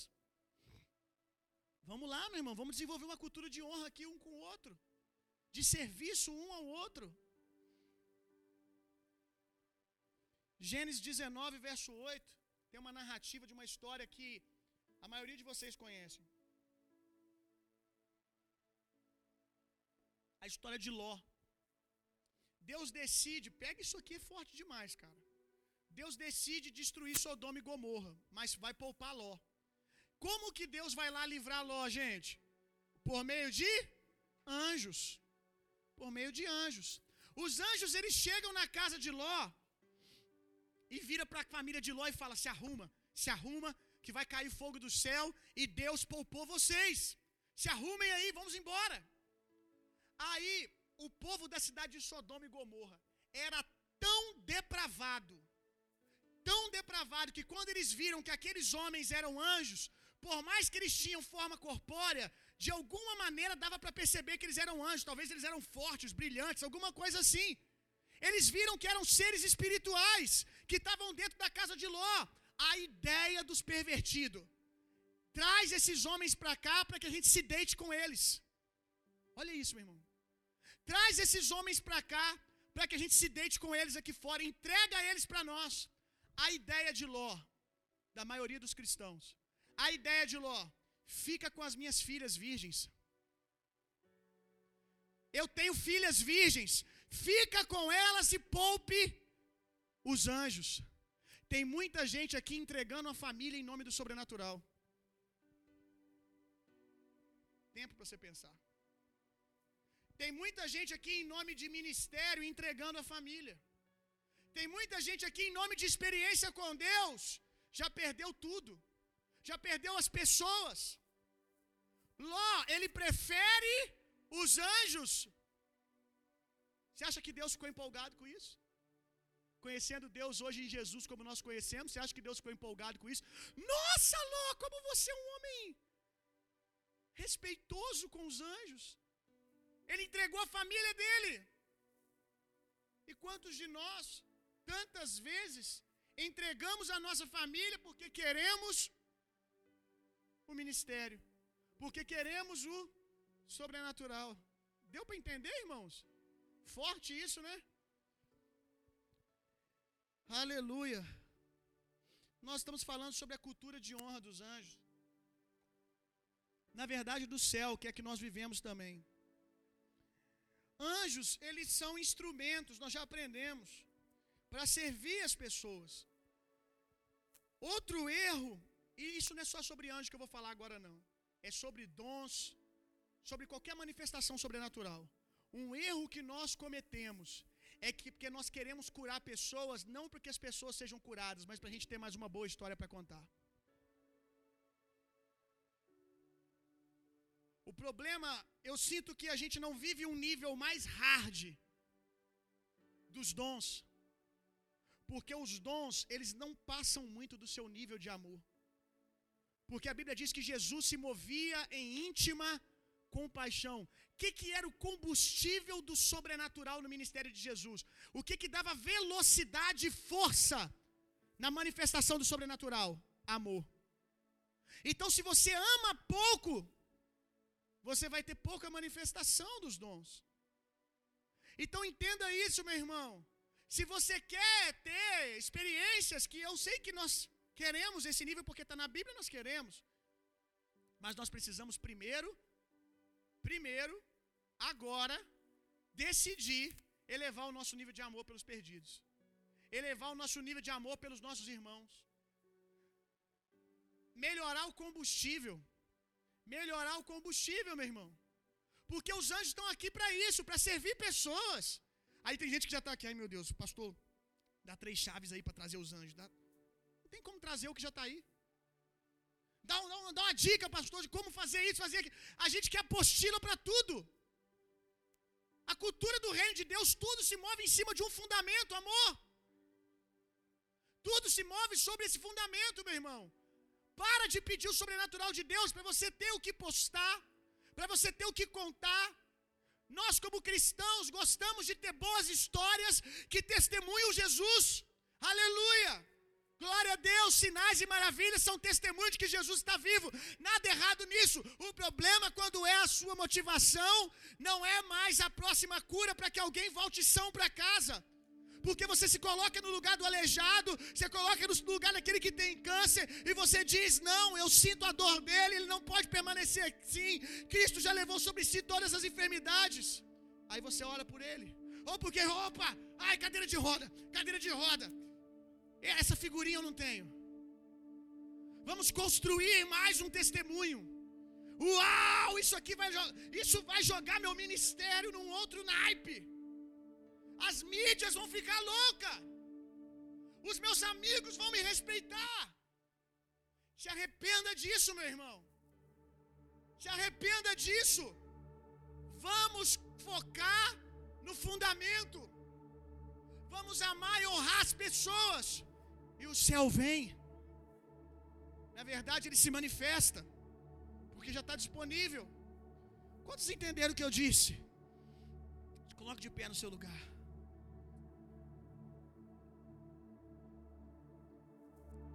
Vamos lá, meu irmão, vamos desenvolver uma cultura de honra aqui um com o outro, de serviço um ao outro. Gênesis 19, verso 8, tem uma narrativa de uma história que a maioria de vocês conhecem. A história de Ló. Deus decide, pega isso aqui é forte demais, cara. Deus decide destruir Sodoma e Gomorra, mas vai poupar Ló. Como que Deus vai lá livrar Ló, gente? Por meio de anjos. Por meio de anjos. Os anjos eles chegam na casa de Ló e vira para a família de Ló e fala: se arruma, se arruma, que vai cair fogo do céu e Deus poupou vocês. Se arrumem aí, vamos embora. Aí, o povo da cidade de Sodoma e Gomorra era tão depravado, tão depravado, que quando eles viram que aqueles homens eram anjos, por mais que eles tinham forma corpórea, de alguma maneira dava para perceber que eles eram anjos, talvez eles eram fortes, brilhantes, alguma coisa assim. Eles viram que eram seres espirituais que estavam dentro da casa de Ló. A ideia dos pervertidos. Traz esses homens para cá para que a gente se deite com eles. Olha isso, meu irmão. Traz esses homens para cá para que a gente se deite com eles aqui fora, entrega eles para nós. A ideia de Ló, da maioria dos cristãos, a ideia de Ló, fica com as minhas filhas virgens. Eu tenho filhas virgens, fica com elas e poupe os anjos. Tem muita gente aqui entregando a família em nome do sobrenatural. Tempo para você pensar. Tem muita gente aqui em nome de ministério entregando a família. Tem muita gente aqui em nome de experiência com Deus, já perdeu tudo. Já perdeu as pessoas. Ló, ele prefere os anjos. Você acha que Deus ficou empolgado com isso? Conhecendo Deus hoje em Jesus como nós conhecemos, você acha que Deus ficou empolgado com isso? Nossa, Ló, como você é um homem respeitoso com os anjos. Ele entregou a família dele. E quantos de nós, tantas vezes, entregamos a nossa família porque queremos o ministério, porque queremos o sobrenatural. Deu para entender, irmãos? Forte isso, né? Aleluia. Nós estamos falando sobre a cultura de honra dos anjos. Na verdade, do céu, que é que nós vivemos também. Anjos, eles são instrumentos, nós já aprendemos, para servir as pessoas. Outro erro, e isso não é só sobre anjos que eu vou falar agora, não. É sobre dons, sobre qualquer manifestação sobrenatural. Um erro que nós cometemos é que porque nós queremos curar pessoas, não porque as pessoas sejam curadas, mas para a gente ter mais uma boa história para contar. O problema, eu sinto que a gente não vive um nível mais hard dos dons. Porque os dons, eles não passam muito do seu nível de amor. Porque a Bíblia diz que Jesus se movia em íntima compaixão. Que, que era o combustível do sobrenatural no ministério de Jesus? O que, que dava velocidade e força na manifestação do sobrenatural? Amor. Então, se você ama pouco, você vai ter pouca manifestação dos dons. Então entenda isso, meu irmão. Se você quer ter experiências que eu sei que nós queremos esse nível porque está na Bíblia, nós queremos. Mas nós precisamos primeiro, primeiro, agora, decidir elevar o nosso nível de amor pelos perdidos. Elevar o nosso nível de amor pelos nossos irmãos. Melhorar o combustível melhorar o combustível, meu irmão. Porque os anjos estão aqui para isso, para servir pessoas. Aí tem gente que já está aqui, ai meu Deus, pastor, dá três chaves aí para trazer os anjos. Dá... Não tem como trazer o que já está aí. Dá, dá, dá, uma dica, pastor, de como fazer isso, fazer aquilo. A gente quer apostila para tudo. Cultura do reino de Deus, tudo se move em cima de um fundamento, amor. Tudo se move sobre esse fundamento, meu irmão. Para de pedir o sobrenatural de Deus para você ter o que postar, para você ter o que contar. Nós, como cristãos, gostamos de ter boas histórias que testemunham Jesus. Aleluia! Glória a Deus, sinais e maravilhas são testemunhos de que Jesus está vivo. Nada errado nisso. O problema, quando é a sua motivação, não é mais a próxima cura para que alguém volte são para casa porque você se coloca no lugar do aleijado, você coloca no lugar daquele que tem câncer, e você diz: Não, eu sinto a dor dele, ele não pode permanecer assim. Cristo já levou sobre si todas as enfermidades. Aí você ora por ele. Ou porque, opa, ai, cadeira de roda, cadeira de roda. Essa figurinha eu não tenho. Vamos construir mais um testemunho. Uau, isso aqui vai, isso vai jogar meu ministério num outro naipe. As mídias vão ficar loucas. Os meus amigos vão me respeitar. Se arrependa disso, meu irmão. Se arrependa disso. Vamos focar no fundamento. Vamos amar e honrar as pessoas. E o céu vem. Na verdade, ele se manifesta. Porque já está disponível. Quantos entenderam o que eu disse? Coloque de pé no seu lugar.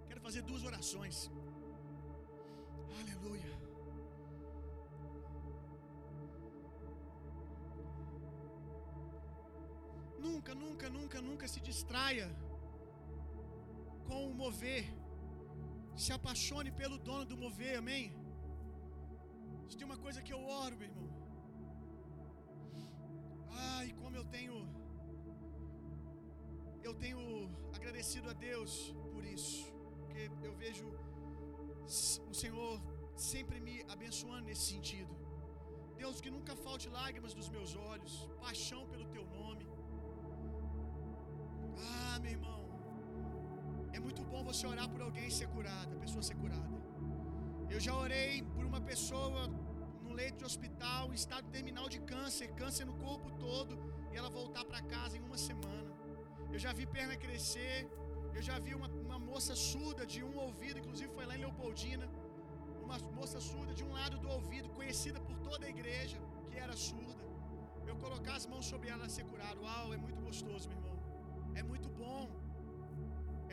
Quero fazer duas orações. Aleluia. Nunca, nunca, nunca, nunca se distraia com o mover. Se apaixone pelo dono do mover, amém? Isso tem uma coisa que eu oro, meu irmão. Ai, como eu tenho eu tenho agradecido a Deus por isso, porque eu vejo o Senhor sempre me abençoando nesse sentido. Deus, que nunca falte lágrimas dos meus olhos, paixão pelo teu nome. É muito bom você orar por alguém ser curada, a pessoa ser curada. Eu já orei por uma pessoa no leito de hospital, em estado terminal de câncer, câncer no corpo todo, e ela voltar para casa em uma semana. Eu já vi perna crescer, eu já vi uma, uma moça surda de um ouvido, inclusive foi lá em Leopoldina, uma moça surda de um lado do ouvido, conhecida por toda a igreja, que era surda. Eu colocar as mãos sobre ela ser curada. Uau, é muito gostoso, meu irmão. É muito bom.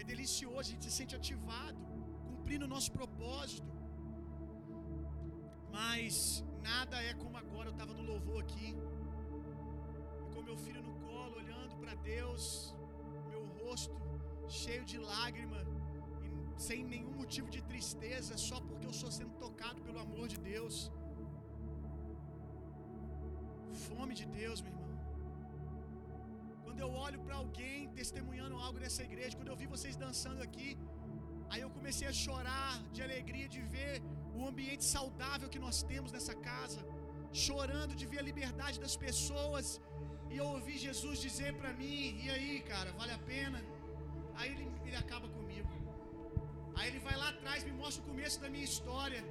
É delicioso, a gente se sente ativado, cumprindo o nosso propósito. Mas nada é como agora. Eu estava no louvor aqui, com meu filho no colo, olhando para Deus, meu rosto cheio de lágrima, sem nenhum motivo de tristeza, só porque eu sou sendo tocado pelo amor de Deus. Fome de Deus, meu irmão. Eu olho para alguém testemunhando algo nessa igreja, quando eu vi vocês dançando aqui, aí eu comecei a chorar de alegria de ver o ambiente saudável que nós temos nessa casa, chorando de ver a liberdade das pessoas, e eu ouvi Jesus dizer para mim: "E aí, cara, vale a pena?" Aí ele, ele acaba comigo. Aí ele vai lá atrás, me mostra o começo da minha história.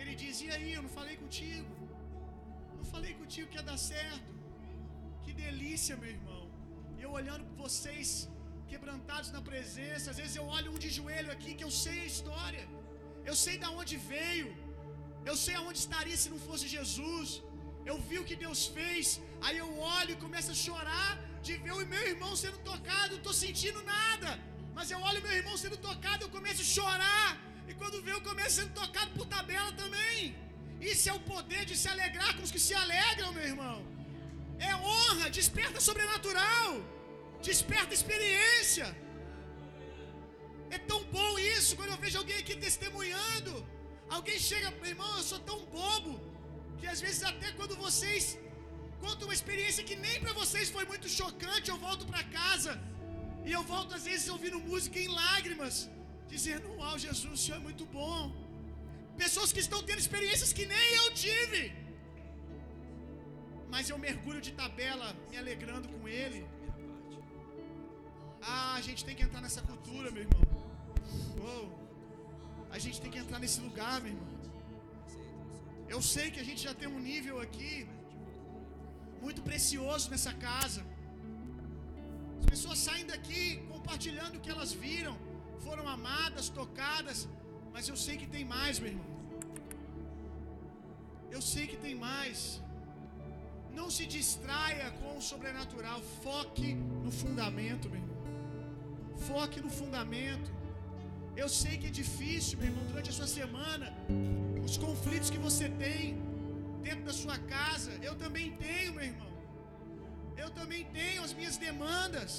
Ele diz: "E aí, eu não falei contigo? Não falei contigo que ia dar certo?" Que delícia, meu irmão. Eu olhando por vocês quebrantados na presença, às vezes eu olho um de joelho aqui que eu sei a história. Eu sei de onde veio. Eu sei aonde estaria se não fosse Jesus. Eu vi o que Deus fez. Aí eu olho e começo a chorar de ver o meu irmão sendo tocado, não estou sentindo nada. Mas eu olho meu irmão sendo tocado, eu começo a chorar. E quando vê, eu começo sendo tocado por tabela também. Isso é o poder de se alegrar com os que se alegram, meu irmão. É honra, desperta sobrenatural, desperta experiência. É tão bom isso quando eu vejo alguém aqui testemunhando. Alguém chega, irmão, eu sou tão bobo que às vezes até quando vocês contam uma experiência que nem para vocês foi muito chocante, eu volto para casa e eu volto às vezes ouvindo música em lágrimas, dizendo: "Uau, Jesus, o Senhor é muito bom". Pessoas que estão tendo experiências que nem eu tive mas eu mergulho de tabela, me alegrando com Ele. Ah, a gente tem que entrar nessa cultura, meu irmão. Oh, a gente tem que entrar nesse lugar, meu irmão. Eu sei que a gente já tem um nível aqui muito precioso nessa casa. As pessoas saem daqui compartilhando o que elas viram, foram amadas, tocadas, mas eu sei que tem mais, meu irmão. Eu sei que tem mais. Não se distraia com o sobrenatural. Foque no fundamento, meu irmão. Foque no fundamento. Eu sei que é difícil, meu irmão, durante a sua semana, os conflitos que você tem dentro da sua casa. Eu também tenho, meu irmão. Eu também tenho as minhas demandas,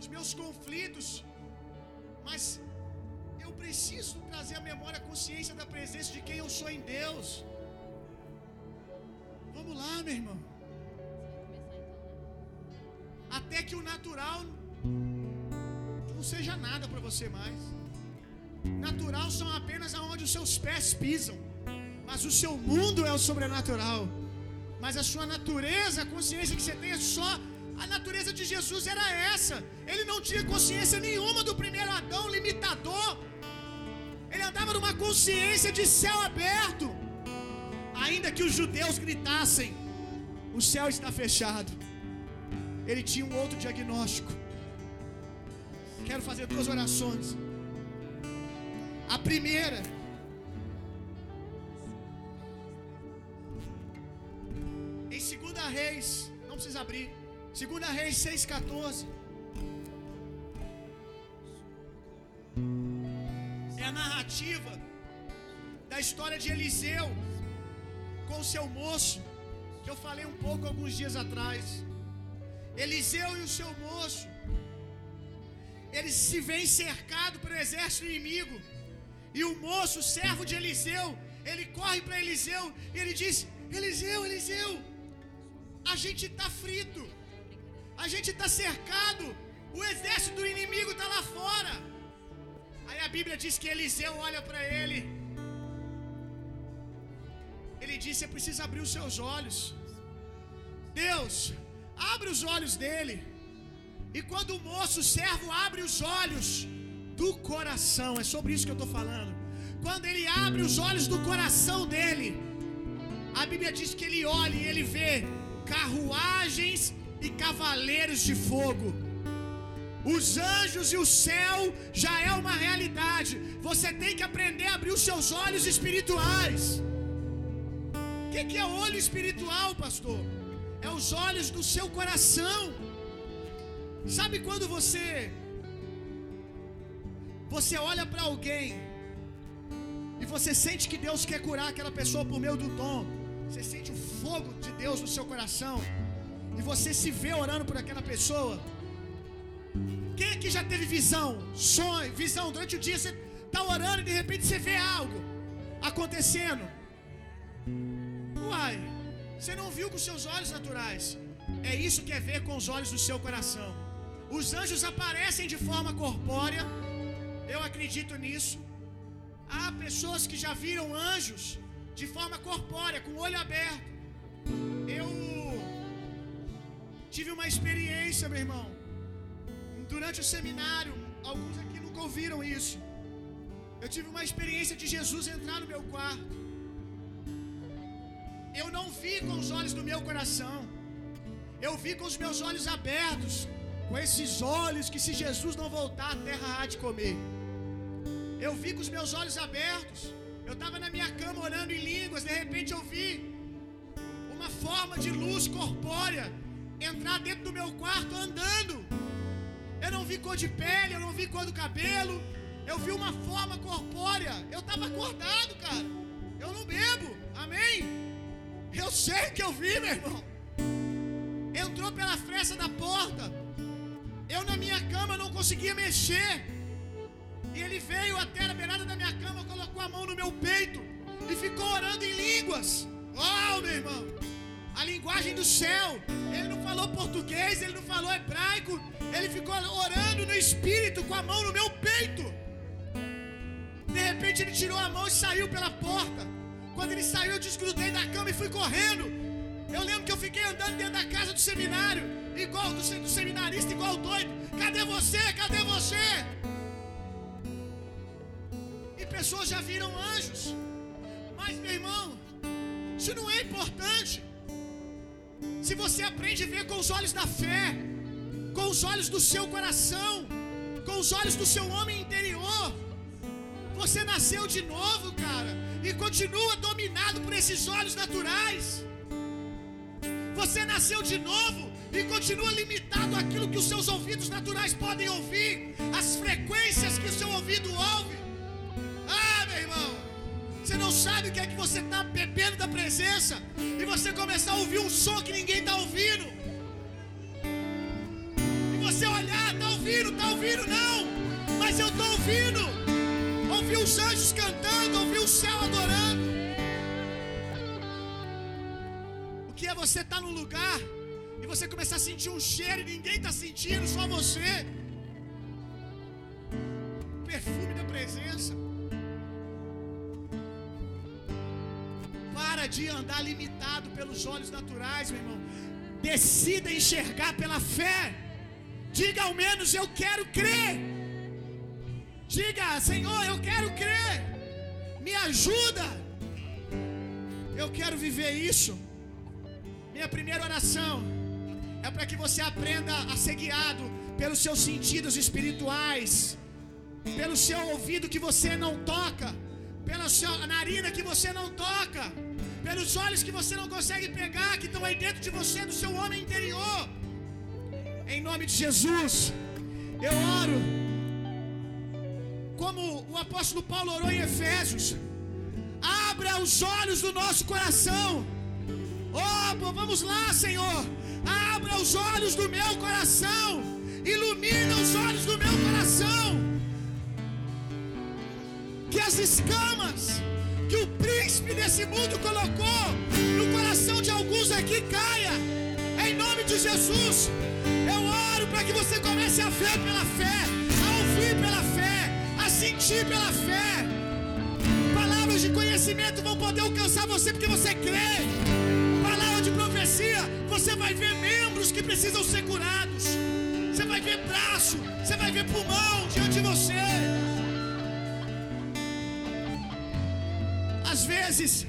os meus conflitos. Mas eu preciso trazer a memória, a consciência da presença de quem eu sou em Deus. Vamos lá, meu irmão. Até que o natural não seja nada para você mais. Natural são apenas aonde os seus pés pisam. Mas o seu mundo é o sobrenatural. Mas a sua natureza, a consciência que você tem é só a natureza de Jesus era essa. Ele não tinha consciência nenhuma do primeiro Adão, limitador. Ele andava numa consciência de céu aberto ainda que os judeus gritassem, o céu está fechado. Ele tinha um outro diagnóstico. Quero fazer duas orações. A primeira, em segunda Reis, não precisa abrir. Segunda Reis 6:14. É a narrativa da história de Eliseu com o seu moço, que eu falei um pouco alguns dias atrás. Eliseu e o seu moço, eles se veem cercados pelo exército inimigo. E o moço, servo de Eliseu, ele corre para Eliseu e ele diz: Eliseu, Eliseu, a gente está frito, a gente está cercado, o exército do inimigo está lá fora. Aí a Bíblia diz que Eliseu olha para ele, ele diz: Você precisa abrir os seus olhos. Deus, abre os olhos dele. E quando o moço, o servo, abre os olhos do coração, é sobre isso que eu estou falando. Quando ele abre os olhos do coração dele, a Bíblia diz que ele olha e ele vê carruagens e cavaleiros de fogo. Os anjos e o céu já é uma realidade. Você tem que aprender a abrir os seus olhos espirituais. Que, que é olho espiritual, pastor? É os olhos do seu coração. Sabe quando você você olha para alguém e você sente que Deus quer curar aquela pessoa por meio do dom. Você sente o fogo de Deus no seu coração. E você se vê orando por aquela pessoa. Quem aqui já teve visão, sonho, visão durante o dia? Você está orando e de repente você vê algo acontecendo. Uai, você não viu com seus olhos naturais. É isso que é ver com os olhos do seu coração. Os anjos aparecem de forma corpórea. Eu acredito nisso. Há pessoas que já viram anjos de forma corpórea, com o olho aberto. Eu tive uma experiência, meu irmão. Durante o seminário, alguns aqui nunca ouviram isso. Eu tive uma experiência de Jesus entrar no meu quarto. Eu não vi com os olhos do meu coração. Eu vi com os meus olhos abertos. Com esses olhos que se Jesus não voltar, a terra há de comer. Eu vi com os meus olhos abertos. Eu estava na minha cama orando em línguas, de repente eu vi uma forma de luz corpórea entrar dentro do meu quarto andando. Eu não vi cor de pele, eu não vi cor do cabelo. Eu vi uma forma corpórea. Eu estava acordado, cara. Eu não bebo. Amém? Eu sei que eu vi, meu irmão. Entrou pela fresta da porta. Eu na minha cama não conseguia mexer. E ele veio até a beirada da minha cama, colocou a mão no meu peito e ficou orando em línguas. Uau, meu irmão! A linguagem do céu. Ele não falou português, ele não falou hebraico. Ele ficou orando no espírito com a mão no meu peito. De repente ele tirou a mão e saiu pela porta. Quando ele saiu, eu desgrudei da cama e fui correndo. Eu lembro que eu fiquei andando dentro da casa do seminário, igual do, do seminarista, igual doido. Cadê você? Cadê você? E pessoas já viram anjos. Mas, meu irmão, isso não é importante. Se você aprende a ver com os olhos da fé, com os olhos do seu coração, com os olhos do seu homem interior, você nasceu de novo, cara, e continua dominado por esses olhos naturais. Você nasceu de novo e continua limitado àquilo que os seus ouvidos naturais podem ouvir, as frequências que o seu ouvido ouve. Ah, meu irmão, você não sabe o que é que você está bebendo da presença e você começar a ouvir um som que ninguém está ouvindo. E você olhar, está ouvindo, está ouvindo, não, mas eu estou ouvindo. Ouvi os anjos cantando, ouvi o céu adorando. O que é você estar tá num lugar e você começar a sentir um cheiro e ninguém está sentindo, só você. O perfume da presença. Para de andar limitado pelos olhos naturais, meu irmão. Decida enxergar pela fé. Diga ao menos eu quero crer. Diga, Senhor, eu quero crer. Me ajuda. Eu quero viver isso. Minha primeira oração é para que você aprenda a ser guiado pelos seus sentidos espirituais, pelo seu ouvido que você não toca, pela sua narina que você não toca, pelos olhos que você não consegue pegar, que estão aí dentro de você, do seu homem interior. Em nome de Jesus, eu oro, como o apóstolo Paulo orou em Efésios. Abra os olhos do nosso coração. Oh, vamos lá, Senhor. Abra os olhos do meu coração. Ilumina os olhos do meu coração. Que as escamas que o príncipe desse mundo colocou no coração de alguns aqui caia. Em nome de Jesus. Eu oro para que você comece a ver pela fé, a sentir pela fé. Palavras de conhecimento vão poder alcançar você porque você crê. Palavra de profecia, você vai ver membros que precisam ser curados. Você vai ver braço, você vai ver pulmão diante de você. Às vezes,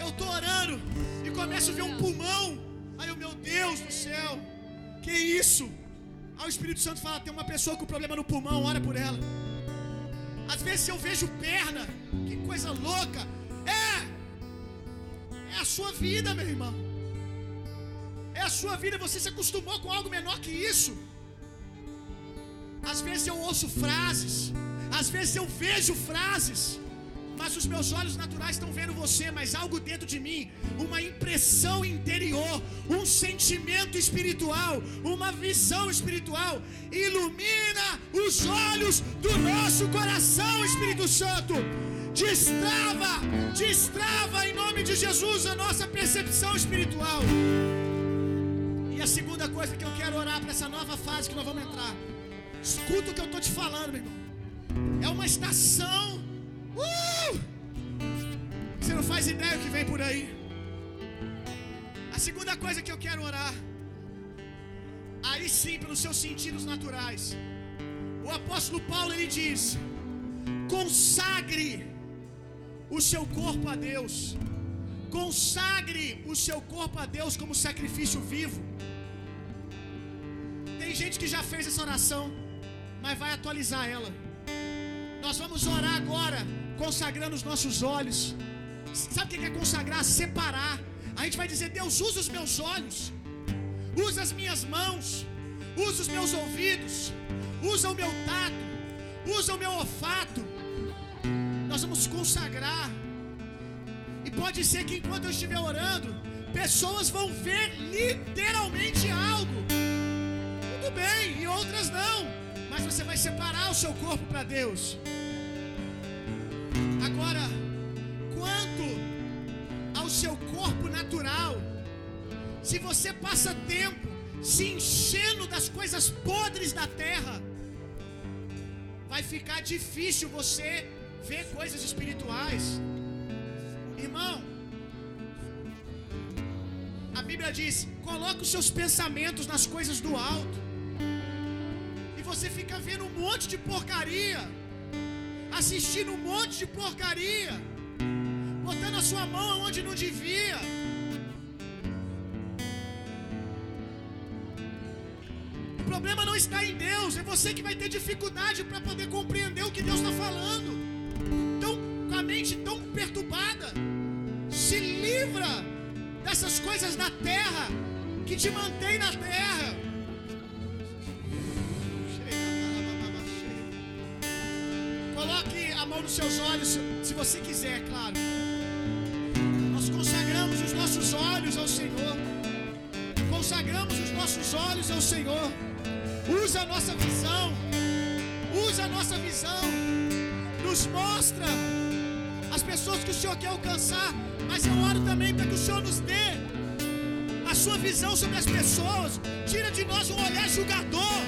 eu estou orando e começo a ver um pulmão. Aí eu, meu Deus do céu, que isso? Aí o Espírito Santo fala: tem uma pessoa com problema no pulmão, ora por ela. Às vezes eu vejo perna, que coisa louca. É, é a sua vida, meu irmão. É a sua vida, você se acostumou com algo menor que isso. Às vezes eu ouço frases, às vezes eu vejo frases, mas os meus olhos naturais estão vendo você, mas algo dentro de mim, uma impressão interior, um sentimento espiritual, uma visão espiritual, ilumina os olhos do nosso coração, Espírito Santo. Destrava, destrava em nome de Jesus a nossa percepção espiritual. E a segunda coisa que eu quero orar para essa nova fase que nós vamos entrar. Escuta o que eu estou te falando, meu irmão. É uma estação. Uh! Você não faz ideia o que vem por aí. A segunda coisa que eu quero orar. Aí sim, pelos seus sentidos naturais. O apóstolo Paulo ele diz: consagre o seu corpo a Deus. Consagre o seu corpo a Deus como sacrifício vivo. Tem gente que já fez essa oração, mas vai atualizar ela. Nós vamos orar agora, consagrando os nossos olhos. Sabe o que é consagrar? Separar. A gente vai dizer: Deus, usa os meus olhos, usa as minhas mãos, usa os meus ouvidos, usa o meu tato, usa o meu olfato. Nós vamos consagrar. E pode ser que enquanto eu estiver orando, pessoas vão ver literalmente algo. Tudo bem, e outras não. Mas você vai separar o seu corpo para Deus. Se você passa tempo se enchendo das coisas podres da terra, vai ficar difícil você ver coisas espirituais. Irmão, a Bíblia diz: coloque os seus pensamentos nas coisas do alto. E você fica vendo um monte de porcaria, assistindo um monte de porcaria, botando a sua mão onde não devia. Problema não está em Deus, é você que vai ter dificuldade para poder compreender o que Deus está falando. Então, com a mente tão perturbada, se livra dessas coisas da terra que te mantém na terra. Coloque a mão nos seus olhos, se você quiser, claro. Nós consagramos os nossos olhos ao Senhor. Consagramos os nossos olhos ao Senhor. Usa a nossa visão. Usa a nossa visão. Nos mostra as pessoas que o Senhor quer alcançar. Mas eu oro também para que o Senhor nos dê a sua visão sobre as pessoas. Tira de nós um olhar julgador.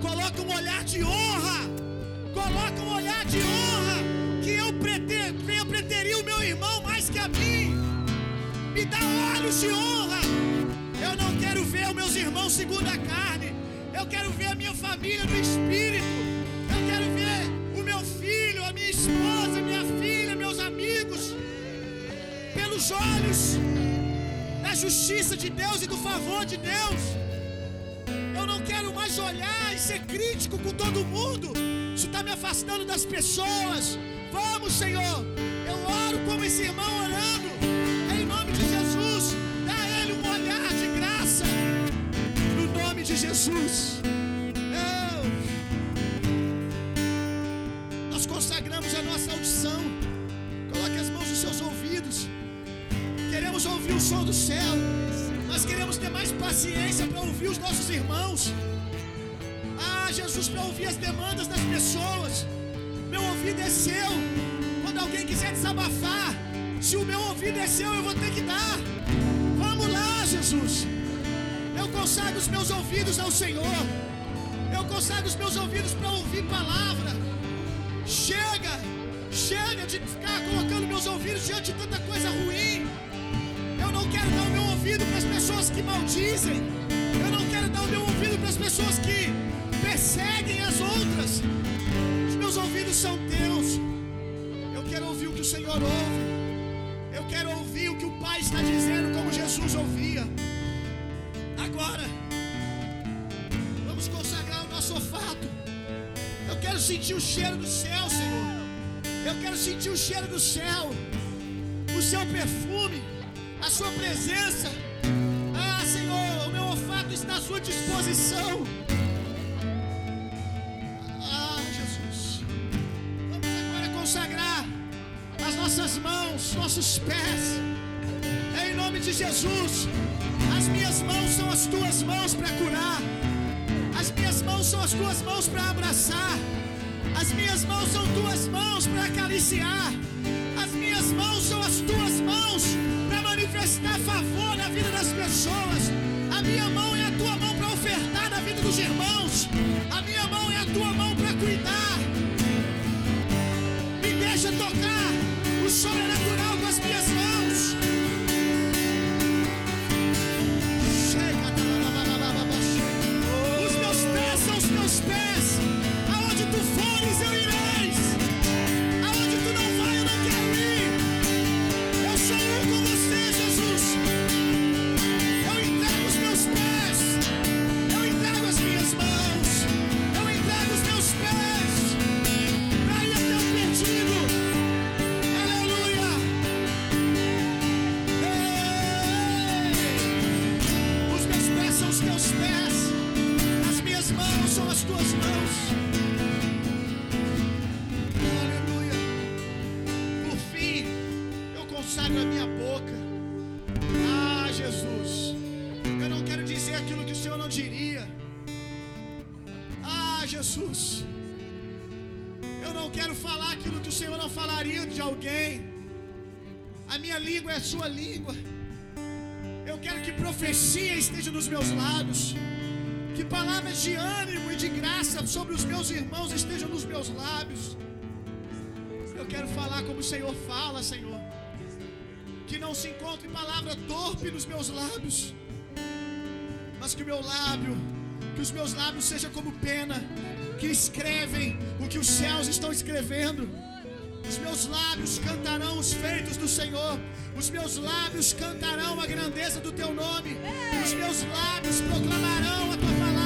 Coloca um olhar de honra. Coloca um olhar de honra. Que eu eu preteria o meu irmão mais que a mim. Me dá olhos de honra. Eu não quero ver os meus irmãos segundo a carne. Eu quero ver a minha família no espírito. Eu quero ver o meu filho, a minha esposa, minha filha, meus amigos. Pelos olhos da justiça de Deus e do favor de Deus. Eu não quero mais olhar e ser crítico com todo mundo. Isso está me afastando das pessoas. Vamos, Senhor. Eu oro como esse irmão Jesus. Nós consagramos a nossa audição. Coloque as mãos nos seus ouvidos. Queremos ouvir o som do céu. Nós queremos ter mais paciência para ouvir os nossos irmãos. Ah, Jesus, para ouvir as demandas das pessoas. Meu ouvido é seu. Quando alguém quiser desabafar, se o meu ouvido é seu, eu vou ter que dar. Vamos lá, Jesus. Consagro os meus ouvidos ao Senhor. Eu consagro os meus ouvidos para ouvir palavra. Chega, chega de ficar colocando meus ouvidos diante de tanta coisa ruim. Eu não quero dar o meu ouvido para as pessoas que maldizem. Eu não quero dar o meu ouvido para as pessoas que perseguem as outras. Os meus ouvidos são teus. Eu quero ouvir o que o Senhor ouve. Eu quero ouvir o que o Pai está dizendo, como Jesus ouvia. Quero sentir o cheiro do céu, Senhor. Eu quero sentir o cheiro do céu, o seu perfume a Sua presença. Ah, Senhor, o meu olfato está à Sua disposição. Ah, Jesus. Vamos agora consagrar as nossas mãos, nossos pés. Em nome de Jesus. As minhas mãos são as tuas mãos para curar. As minhas mãos são as tuas mãos para abraçar. As minhas mãos são tuas mãos para acariciar. As minhas mãos são as tuas mãos manifestar favor na vida das pessoas. A minha mão é a tua mão para ofertar na vida dos irmãos. A minha mão é a tua mão para cuidar. Me deixa tocar o sobrenatural com as minhas palavras de ânimo e de graça sobre os meus irmãos estejam nos meus lábios. Eu quero falar como o Senhor fala, Senhor. Que não se encontre palavra torpe nos meus lábios. Mas que o meu lábio, que os meus lábios sejam como pena, que escrevem o que os céus estão escrevendo. Os meus lábios cantarão os feitos do Senhor. Os meus lábios cantarão a grandeza do teu nome. Os meus lábios proclamarão a tua palavra.